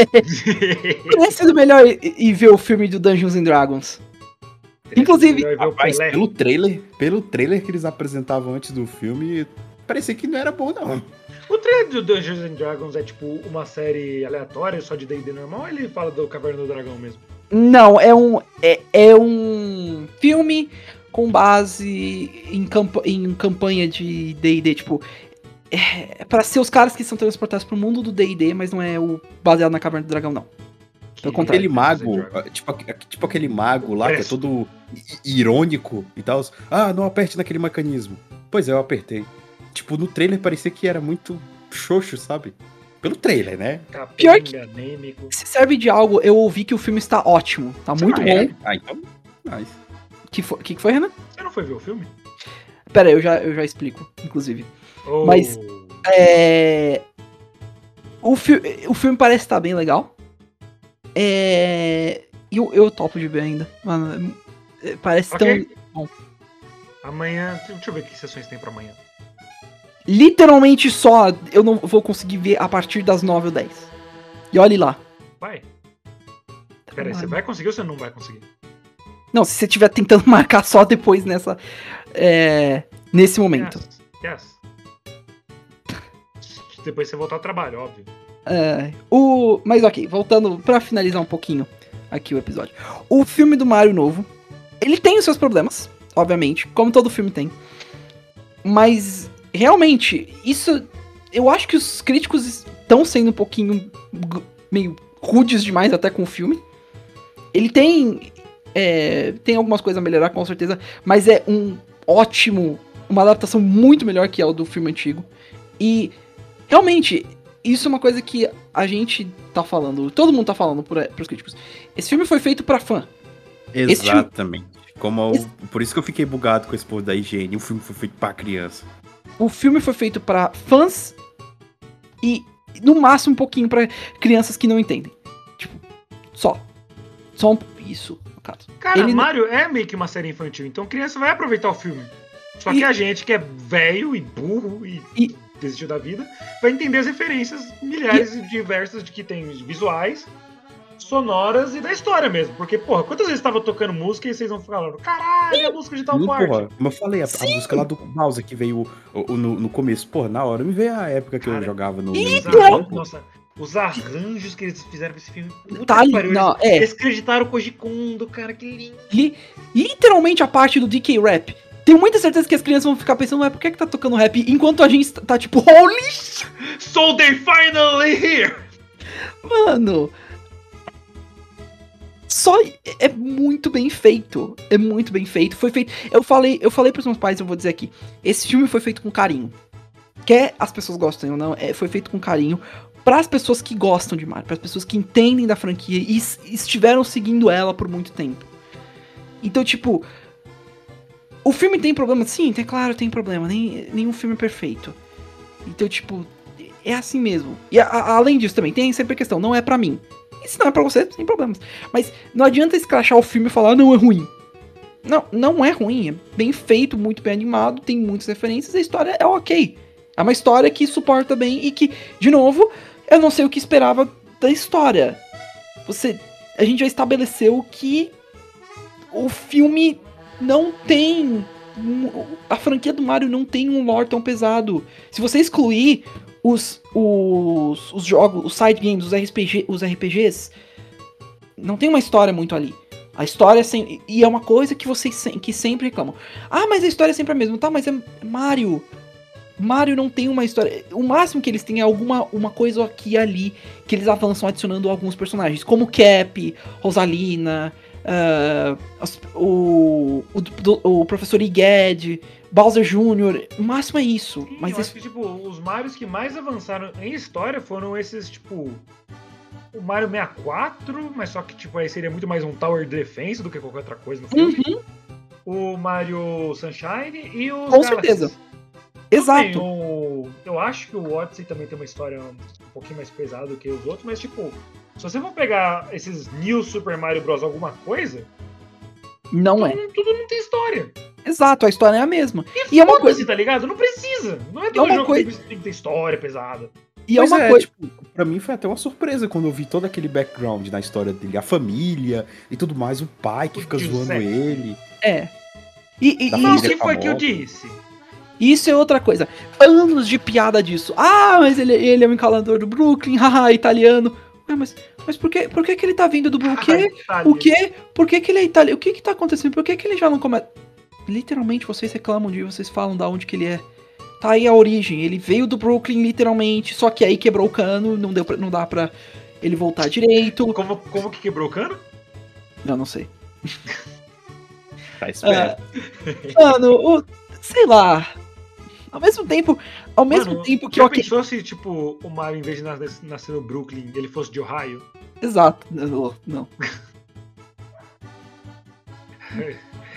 Teria sido melhor ir, ir ver o filme do Dungeons and Dragons. Inclusive- Rapaz, pelo trailer, pelo trailer que eles apresentavam antes do filme, parecia que não era bom, não. O trailer do Dungeons and Dragons é tipo uma série aleatória, só de D&D normal, ou ele fala do Caverna do Dragão mesmo? Não, é um, é, é um filme com base em, campa em campanha de D&D, tipo... É pra ser os caras que são transportados pro mundo do D&D, mas não é o baseado na Caverna do Dragão, não. Pelo contrário. Aquele mago, tipo, tipo aquele mago lá que é todo irônico e tal. Ah, não aperte naquele mecanismo. Pois é, eu apertei. Tipo, no trailer parecia que era muito xoxo, sabe? Pelo trailer, né? Pior Capenga, anêmico. Se serve de algo, eu ouvi que o filme está ótimo. Tá muito ah, bom. é? Ah, então. Nice. Que, foi, que que foi, Renan? Você não foi ver o filme? Pera aí, eu já, eu já explico, inclusive. Ou- Mas- É... O, fi o filme parece estar bem legal. É... e Eu, eu topo de ver ainda. Mano, é- parece Ok. tão... bom. Amanhã. Deixa eu ver que sessões tem pra amanhã. Literalmente só eu não vou conseguir ver a partir das 9 ou 10. E olhe lá. Vai. Pera aí, você vai conseguir ou você não vai conseguir? Não, se você estiver tentando marcar só depois nessa. é, nesse momento. Yes. yes. Depois você voltar ao trabalho, óbvio. É, o, mas ok, voltando pra finalizar um pouquinho aqui o episódio. O filme do Mario novo, ele tem os seus problemas, obviamente, como todo filme tem. Mas realmente, isso eu acho que os críticos estão sendo um pouquinho meio rudes demais até com o filme. Ele tem é, tem algumas coisas a melhorar com certeza, mas é um ótimo, uma adaptação muito melhor que a do filme antigo. E realmente isso é uma coisa que a gente tá falando, todo mundo tá falando por, pros críticos. Esse filme foi feito pra fã. Esse filme- Exatamente. Como eu- Esse- Por isso que eu fiquei bugado com esse povo da higiene. O filme foi feito pra criança. O filme foi feito pra fãs e no máximo um pouquinho pra crianças que não entendem. Tipo, só. Só um, isso, no caso. Cara, Ele- Mario é meio que uma série infantil, então criança vai aproveitar o filme. Só E- que a gente que é velho e burro e, E- desistiu da vida, vai entender as referências milhares e diversas de que tem visuais, sonoras e da história mesmo. Porque, porra, quantas vezes tava tocando música e vocês vão falando, caralho, é a música de tal Não, parte. porra, como eu falei, a, a música lá do Bowser que veio o- o- no, no começo. Porra, na hora me veio a época que eu Cara, jogava no. Nintendo. nossa, os arranjos que eles fizeram pra esse filme. puta Tá que pariu, não, eles, é. eles acreditaram o Koji Kondo, cara, que lindo. Li- literalmente a parte do DK Rap. Tenho muita certeza que as crianças vão ficar pensando, ué, por que, que tá tocando rap? Enquanto a gente tá tipo, holy sh- So they finally here! Mano. Só é- muito bem feito. É muito bem feito. Foi feito. Eu falei, eu falei pros meus pais, eu vou dizer aqui. Esse filme foi feito com carinho. Quer as pessoas gostem ou não, é, foi feito com carinho para as pessoas que gostam de Mario, para as pessoas que entendem da franquia e estiveram seguindo ela por muito tempo. Então, tipo, o filme tem problema? Sim, tem claro, tem problema. Nem, nenhum filme é perfeito. Então, tipo, é assim mesmo. E a- a- além disso também, tem sempre a questão, não é pra mim. E não é pra você, sem problemas. Mas não adianta escrachar o filme e falar, ah, não, é ruim. Não, não é ruim. É bem feito, muito bem animado, tem muitas referências, a história é ok. É uma história que suporta bem e que, de novo, eu não sei o que esperava da história. Você. A gente já estabeleceu que o filme não tem. A franquia do Mario não tem um lore tão pesado. Se você excluir os, os, os jogos, os side games, os, RPG, os RPGs, não tem uma história muito ali. A história sem, e é uma coisa que vocês que sempre reclamam. Ah, mas a história é sempre a mesma. Tá, mas é Mario. Mario não tem uma história. O máximo que eles têm é alguma uma coisa aqui e ali que eles avançam adicionando alguns personagens, como Cap, Rosalina, uh, o, o, o, professor Iged, Bowser Jr. O máximo é isso. Sim, mas eu acho que, tipo, os Marios que mais avançaram em história foram esses, tipo. O Mario 64, mas só que, tipo, aí seria muito mais um Tower Defense do que qualquer outra coisa no filme. Uhum. O Mario Sunshine e os. Com Galaxies. certeza. Exato. o, eu acho que o Odyssey também tem uma história um pouquinho mais pesada do que os outros, mas tipo, se você for pegar esses New Super Mario Bros. alguma coisa. Não tudo, é. Tudo não tem história. Exato, a história é a mesma. E, e é uma coisa, tá ligado? Não precisa. Não é todo é jogo coisa... que tem que ter história pesada. E é uma é, coisa. Tipo, pra mim foi até uma surpresa quando eu vi todo aquele background na história dele, a família e tudo mais, o pai que o fica zoando ele. É. E, e, e o que foi que eu disse? Isso é outra coisa. Anos de piada disso. Ah, mas ele, ele é um encalador do Brooklyn, haha, italiano. Ué, mas, mas por, que, por que, que ele tá vindo do Brooklyn? o quê? Por que, que ele é italiano? O que que tá acontecendo? Por que, que ele já não começa. Literalmente, vocês reclamam de vocês falam da onde que ele é. Tá aí a origem. Ele veio do Brooklyn, literalmente, só que aí quebrou o cano, não, deu pra, não dá pra ele voltar direito. Como, como que quebrou o cano? Eu não sei. tá esperto. Ah, mano, o, sei lá. Ao mesmo tempo, ao mesmo Mano, tempo que já okay... pensou se, tipo, o Mario, em vez de nascer no Brooklyn, ele fosse de Ohio? Exato. Não. não.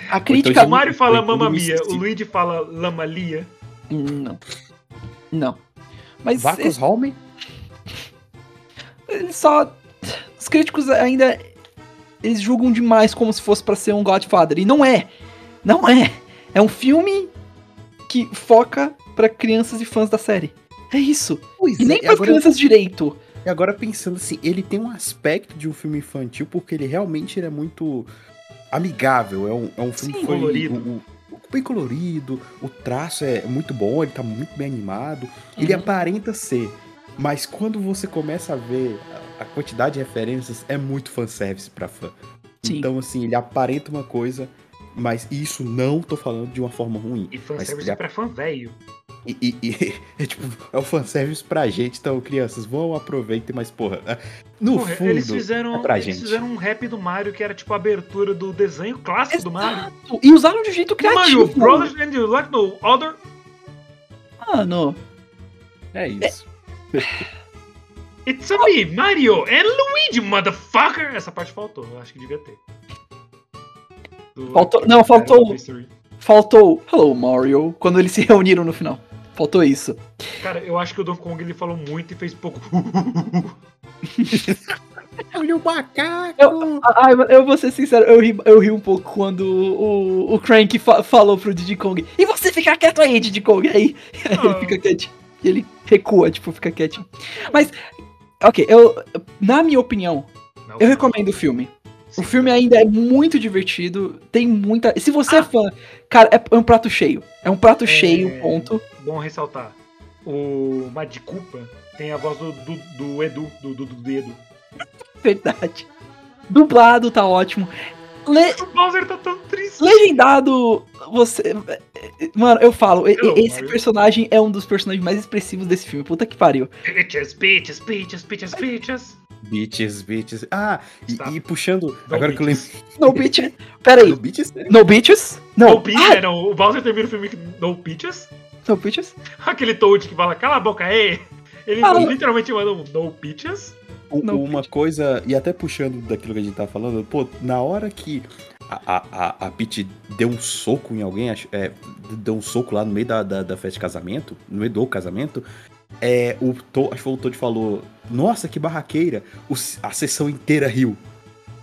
A crítica. O Mario fala Mamma Mia, o Luigi fala Lamalia. Não. Não. Mas. Vacos esse... Home? Ele só. Os críticos ainda. Eles julgam demais como se fosse para ser um Godfather. E não é. Não é. É um filme que foca para crianças e fãs da série. É isso. Pois e nem é, para crianças direito. E agora pensando assim, ele tem um aspecto de um filme infantil porque ele realmente ele é muito amigável. É um, é um filme Sim, colorido. O, o, bem colorido, o traço é muito bom, ele tá muito bem animado. Uhum. Ele aparenta ser. Mas quando você começa a ver a quantidade de referências, é muito fanservice pra fã. Sim. Então, assim, ele aparenta uma coisa, mas isso não tô falando de uma forma ruim. E fanservice é pra fã velho. E, e, e, é tipo, é o fanservice pra gente, então, crianças, vão, aproveitem, mas, porra, é, no porra, fundo, eles fizeram, é pra eles gente. fizeram um rap do Mario que era, tipo, a abertura do desenho clássico Exato. do Mario. E usaram de um jeito criativo. Mario Brothers and you like no other... Mano... É isso. É... It's a me, Mario and Luigi, motherfucker! Essa parte faltou, eu acho que devia ter. Faltou, não, faltou. Faltou Hello Mario quando eles se reuniram no final. Faltou isso. Cara, eu acho que o Donkey Kong ele falou muito e fez pouco. Olha o macaco! Eu, ah, eu vou ser sincero, eu ri, eu ri um pouco quando o, o Crank fa falou pro Diddy Kong. E você fica quieto aí, Diddy Kong. Aí, aí ele fica quietinho. Ele recua, tipo, fica quietinho. Mas, ok, eu. Na minha opinião, Não, eu recomendo o filme. Sim. O filme ainda é muito divertido, tem muita. Se você é ah. é fã, cara, é um prato cheio. É um prato é... cheio, ponto. Bom ressaltar. O Mad tem a voz do, do, do Edu, do, do, do Edu. Verdade. Dublado tá ótimo. Le... O Bowser tá tão triste. Legendado, você. Mano, eu falo, Hello, esse Mario. personagem é um dos personagens mais expressivos desse filme. Puta que pariu. Bitches, bitches, bitches, bitches, bitches. Bitches, bitches. Ah, e, e puxando. No agora bitches. que eu lembro. No bitches. Pera aí. No bitches? No bitches? Não. No bitches, ah. não. O Bowser termina o filme No bitches. No bitches? Aquele Toad que fala, cala a boca aí. Ele ah, literalmente manda um No bitches. uma coisa, e até puxando daquilo que a gente tá falando, pô, na hora que a, a, a Peach deu um soco em alguém, é, deu um soco lá no meio da, da, da festa de casamento, no meio do casamento, é, o to, acho que o Todd falou, nossa, que barraqueira. O, a sessão inteira riu.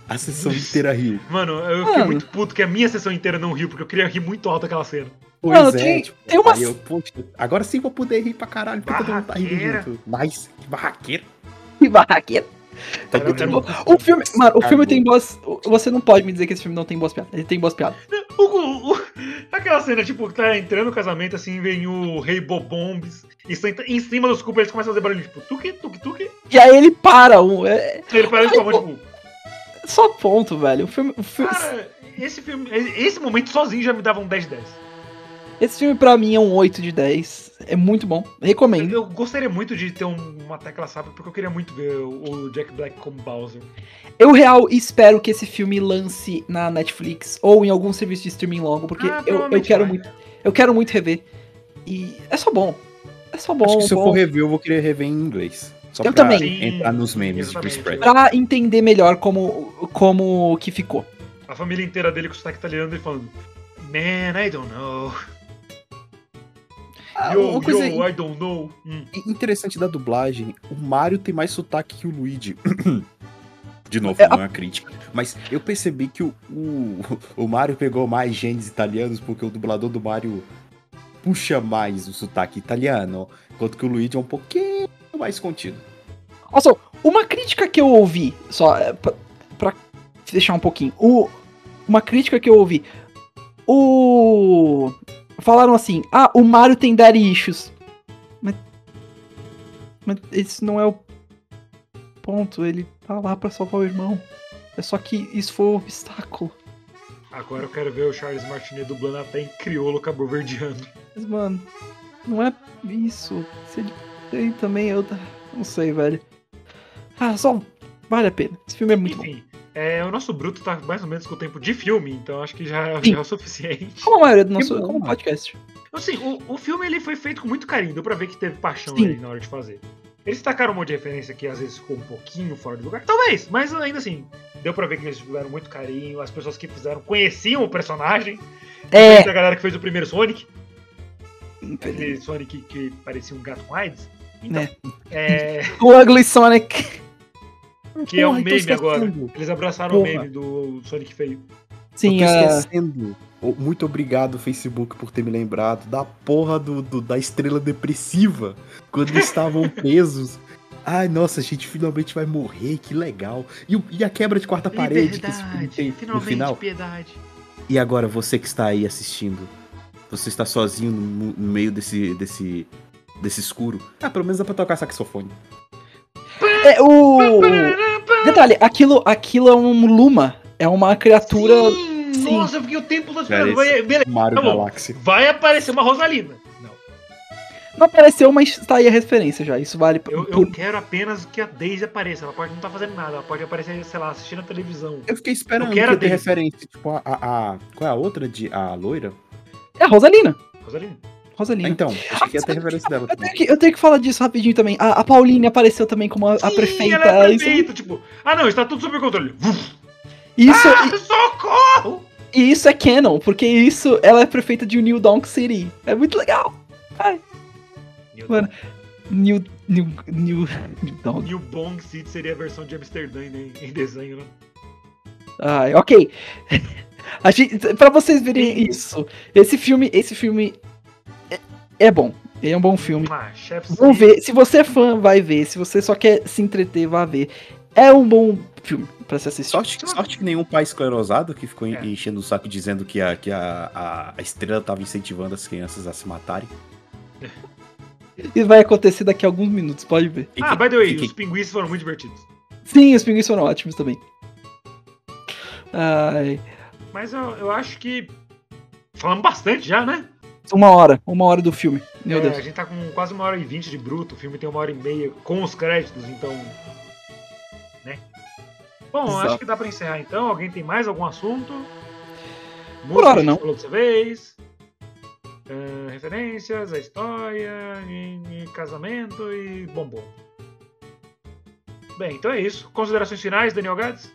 A sessão inteira riu. Mano, eu fiquei muito puto que a minha sessão inteira não riu, porque eu queria rir muito alto aquela cena. Pois Mano, é, tem, tipo, tem uma... Eu, poxa, agora sim vou poder rir pra caralho, porque todo mundo tá rindo junto. Mas, que barraqueira. Que barraqueira. Tá o filme, mano, o filme tem boas. Você não pode me dizer que esse filme não tem boas piadas. Ele tem boas piadas. O, o, o, aquela cena, tipo, tá entrando no casamento, assim, vem o rei Bobombs e senta em cima dos cupos, eles começam a fazer barulho, tipo, tuque, tuque, tuque. E aí ele para, um. É... Ele para de palma, tipo. Só ponto, velho. O filme. O filme... Cara, esse filme. Esse momento sozinho já me dava um 10 10. Esse filme pra mim é um 8 de 10. É muito bom. Recomendo. Eu, gostaria muito de ter um, uma tecla sábio, porque eu queria muito ver o, o, Jack Black como Bowser. Eu real espero que esse filme lance na Netflix ou em algum serviço de streaming logo, porque ah, eu, eu quero vai. muito. Eu quero muito rever. E é só bom. É só bom. Acho que se bom. eu for rever, eu vou querer rever em inglês. Só eu também. entrar nos memes de Chris Pra entender melhor como, como que ficou. A família inteira dele com o sotaque italiano e falando Man, I don't know. Ah, yo, uma coisa yo, I don't know. Hum. Interessante da dublagem, o Mario tem mais sotaque que o Luigi. De novo, é, não é uma crítica. Mas eu percebi que o, o, o Mario pegou mais genes italianos porque o dublador do Mario puxa mais o sotaque italiano, enquanto que o Luigi é um pouquinho mais contido. Nossa, uma crítica que eu ouvi, só é, pra, pra fechar um pouquinho, o, uma crítica que eu ouvi, o falaram assim: ah, o Mario tem daddy issues. Mas. Mas esse não é o ponto. Ele tá lá pra salvar o irmão. É só que isso foi um obstáculo. Agora eu quero ver o Charles Martinet dublando até em crioulo cabo-verdiano. Mas, mano, não é isso. Se ele tem também, eu não sei, velho. Ah, só vale a pena. Esse filme é muito Enfim, bom. É, o nosso bruto tá mais ou menos com o tempo de filme, então acho que já, já é o suficiente. Como a maioria do nosso como podcast. Assim, o, o filme ele foi feito com muito carinho, deu pra ver que teve paixão ali na hora de fazer. Eles tacaram um monte de referência que às vezes ficou um pouquinho fora do lugar. Talvez, mas ainda assim, deu pra ver que eles tiveram muito carinho, as pessoas que fizeram conheciam o personagem. É. A galera que fez o primeiro Sonic. Aquele Sonic que parecia um gato com AIDS. Então, é. é... o Ugly Sonic. Que é um meme agora. Eles abraçaram Porra. o meme do Sonic feio. Sim, eu tô esquecendo. Muito obrigado, Facebook, por ter me lembrado da porra do, do da estrela depressiva. Quando eles estavam presos. Ai, nossa, a gente finalmente vai morrer, que legal. E, e a quebra de quarta parede que esse filme tem no final. Piedade. E agora, você que está aí assistindo, você está sozinho no, no meio desse, desse, desse escuro. Ah, pelo menos dá pra tocar saxofone. É, o. Detalhe, aquilo, aquilo é um Luma. É uma criatura. Sim, Sim. Nossa, eu fiquei o tempo todo esperando. Vai, beleza, Mario tá Galaxy. Vai aparecer uma Rosalina. Não. Não apareceu, mas tá aí a referência já. Isso vale Eu, por... eu quero apenas que a Daisy apareça. Ela pode não estar tá fazendo nada. Ela pode aparecer, sei lá, assistindo a televisão. Eu fiquei esperando eu quero que ter referência. Tipo, a, a, a, Qual é a outra de. A loira? É a Rosalina. Rosalina. Rosalina. Então, achei que ia ter referência dela. Eu tenho, que, eu tenho que falar disso rapidinho também. A, a Pauline apareceu também como a, Sim, a prefeita. Ela é prefeita, isso... tipo, ah não, está tudo sob controle. Isso. Ah, e, socorro! E isso é canon, porque isso, ela é prefeita de New Donk City. É muito legal. Ai. New Mano, New, New, New, New Donk. New Bong City seria a versão de Amsterdã em, em desenho, né? Ai, ok. A gente, pra vocês verem isso, esse filme, esse filme é bom. É um bom filme. Ah, Vamos ver. Se você é fã, vai ver. Se você só quer se entreter, vá ver. É um bom filme pra se assistir. Sorte, sorte que nenhum pai esclerosado que ficou é. enchendo o saco dizendo que a, que a, a, a estrela tava incentivando as crianças a se matarem. Isso vai acontecer daqui a alguns minutos, pode ver. Ah, by the way, os pinguins foram muito divertidos. Sim, os pinguins foram ótimos também. Ai. Mas eu, eu acho que. Falamos bastante já, né? Uma hora, uma hora do filme. Meu é, Deus. A gente tá com quase uma hora e vinte de bruto, o filme tem uma hora e meia com os créditos, então. Né? Bom, Exato. acho que dá pra encerrar então. Alguém tem mais algum assunto? Música Por hora, não. Falou dessa vez. Uh, referências, a história, e, e casamento e bombom. Bem, então é isso. Considerações finais, Daniel Gades?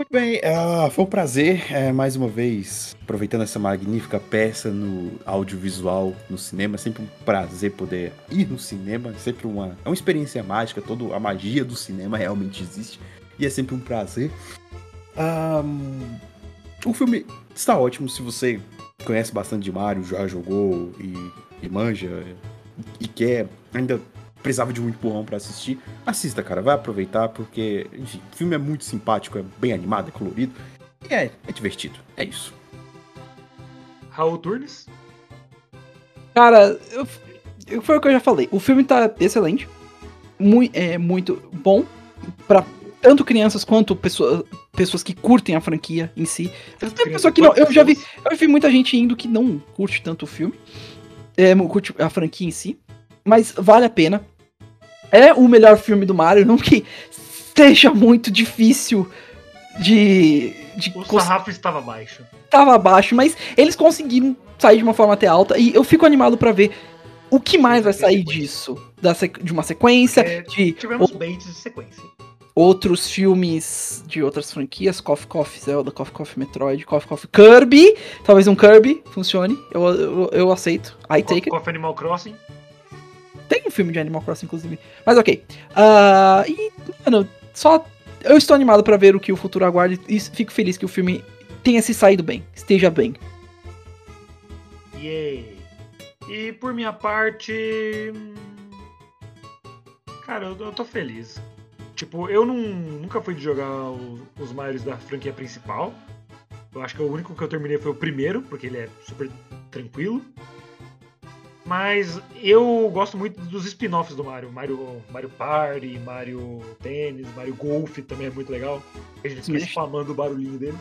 Muito bem, uh, foi um prazer, é, mais uma vez, aproveitando essa magnífica peça no audiovisual, no cinema. É sempre um prazer poder ir no cinema, é sempre uma, é uma experiência mágica, toda a magia do cinema realmente existe. E é sempre um prazer. Um, o filme está ótimo se você conhece bastante de Mario, já jogou e, e manja e quer ainda precisava de um empurrão para assistir, assista, cara, vai aproveitar, porque, enfim, o filme é muito simpático, é bem animado, é colorido, e é, é divertido, é isso. Raul Turnes? Cara, eu, foi o que eu já falei, o filme tá excelente, muito, é muito bom, para tanto crianças quanto pessoas, pessoas que curtem a franquia em si. Pessoa que não, eu já vi, eu vi muita gente indo que não curte tanto o filme, é, curte a franquia em si mas vale a pena. É o melhor filme do Mario, não que seja muito difícil de. de o sarrafo estava baixo. Estava baixo, mas eles conseguiram sair de uma forma até alta e eu fico animado para ver o que mais vai sair disso. Da de uma sequência. É, de, tivemos baits de sequência. Outros filmes de outras franquias, Coffee Coffee Zelda, Coffee Coffee Metroid, Coffee Coffee Kirby. Talvez um Kirby funcione. Eu, eu, eu aceito. I take it. Coffee Animal Crossing. Tem um filme de Animal Crossing, inclusive. Mas ok. Uh, e, mano, só. Eu estou animado para ver o que o futuro aguarda e fico feliz que o filme tenha se saído bem, esteja bem. Yay! E por minha parte. Cara, eu, eu tô feliz. Tipo, eu não, nunca fui de jogar os, os da franquia principal. Eu acho que o único que eu terminei foi o primeiro, porque ele é super tranquilo. Mas eu gosto muito dos spin-offs do Mario. Mario. Mario Party, Mario Tênis, Mario Golf também é muito legal. A gente fica spamando o barulhinho deles.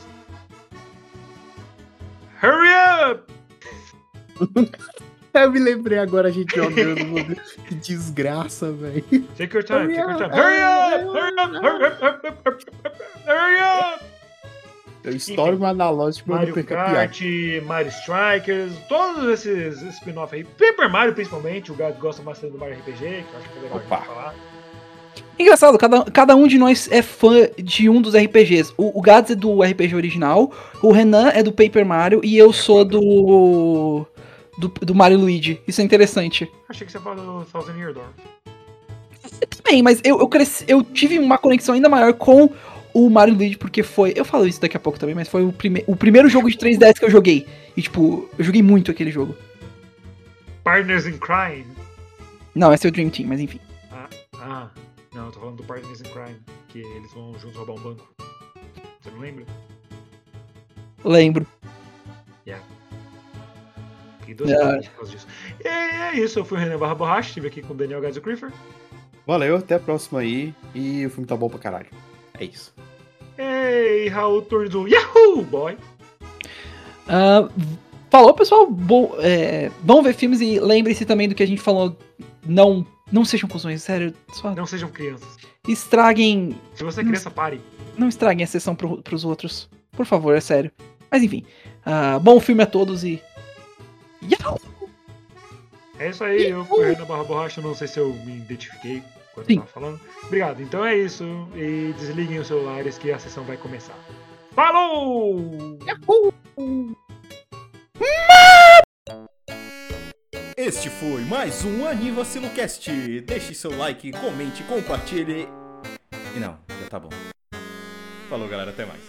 Hurry up! Eu me lembrei agora a gente jogando. que desgraça, velho. Take your time, hurry take your time. Hurry up! Hurry up! Hurry up! Hurry up! Hurry up! Eu estouro meu analógico Mario Kart, Mario Strikers, todos esses spin-off aí. Paper Mario, principalmente, o Gato gosta bastante do Mario RPG, que eu acho que é legal Opa. falar. Engraçado, cada, cada um de nós é fã de um dos RPGs. O, o Gads é do RPG original, o Renan é do Paper Mario e eu sou do. do, do Mario Luigi. Isso é interessante. Achei que você falou do Thousand Year Door. Também, mas eu, eu, cresci, eu tive uma conexão ainda maior com o Mario Luigi, porque foi. Eu falo isso daqui a pouco também, mas foi o, prime, o primeiro jogo de 3DS que eu joguei. E, tipo, eu joguei muito aquele jogo. Partners in Crime? Não, esse é o Dream Team, mas enfim. Ah, ah. Não, eu tô falando do Partners in Crime, que eles vão juntos roubar um banco. Você não lembra? Lembro. Yeah. Fiquei dois yeah. por causa disso. E é isso, eu fui o René Barra Borracha, estive aqui com o Daniel Gadzo Creeper. Valeu, até a próxima aí. E o filme tá bom pra caralho. É isso. Ei, Raul Turzo, Yahoo, boy! Uh, falou, pessoal. Bo é, vão ver filmes e lembre-se também do que a gente falou. Não, não sejam cuzões, sério. Só não sejam crianças. Estraguem. Se você é criança, pare. Não estraguem a sessão pro, pros outros. Por favor, é sério. Mas enfim. Uh, bom filme a todos e. Yahoo! É isso aí, eu fui na Barra Borracha, não sei se eu me identifiquei Sim. eu tava falando. Obrigado. Então é isso. E desliguem os celulares que a sessão vai começar. Falou! Este foi mais um Anivacilucast. Deixe seu like, comente, compartilhe. E não, já tá bom. Falou, galera. Até mais.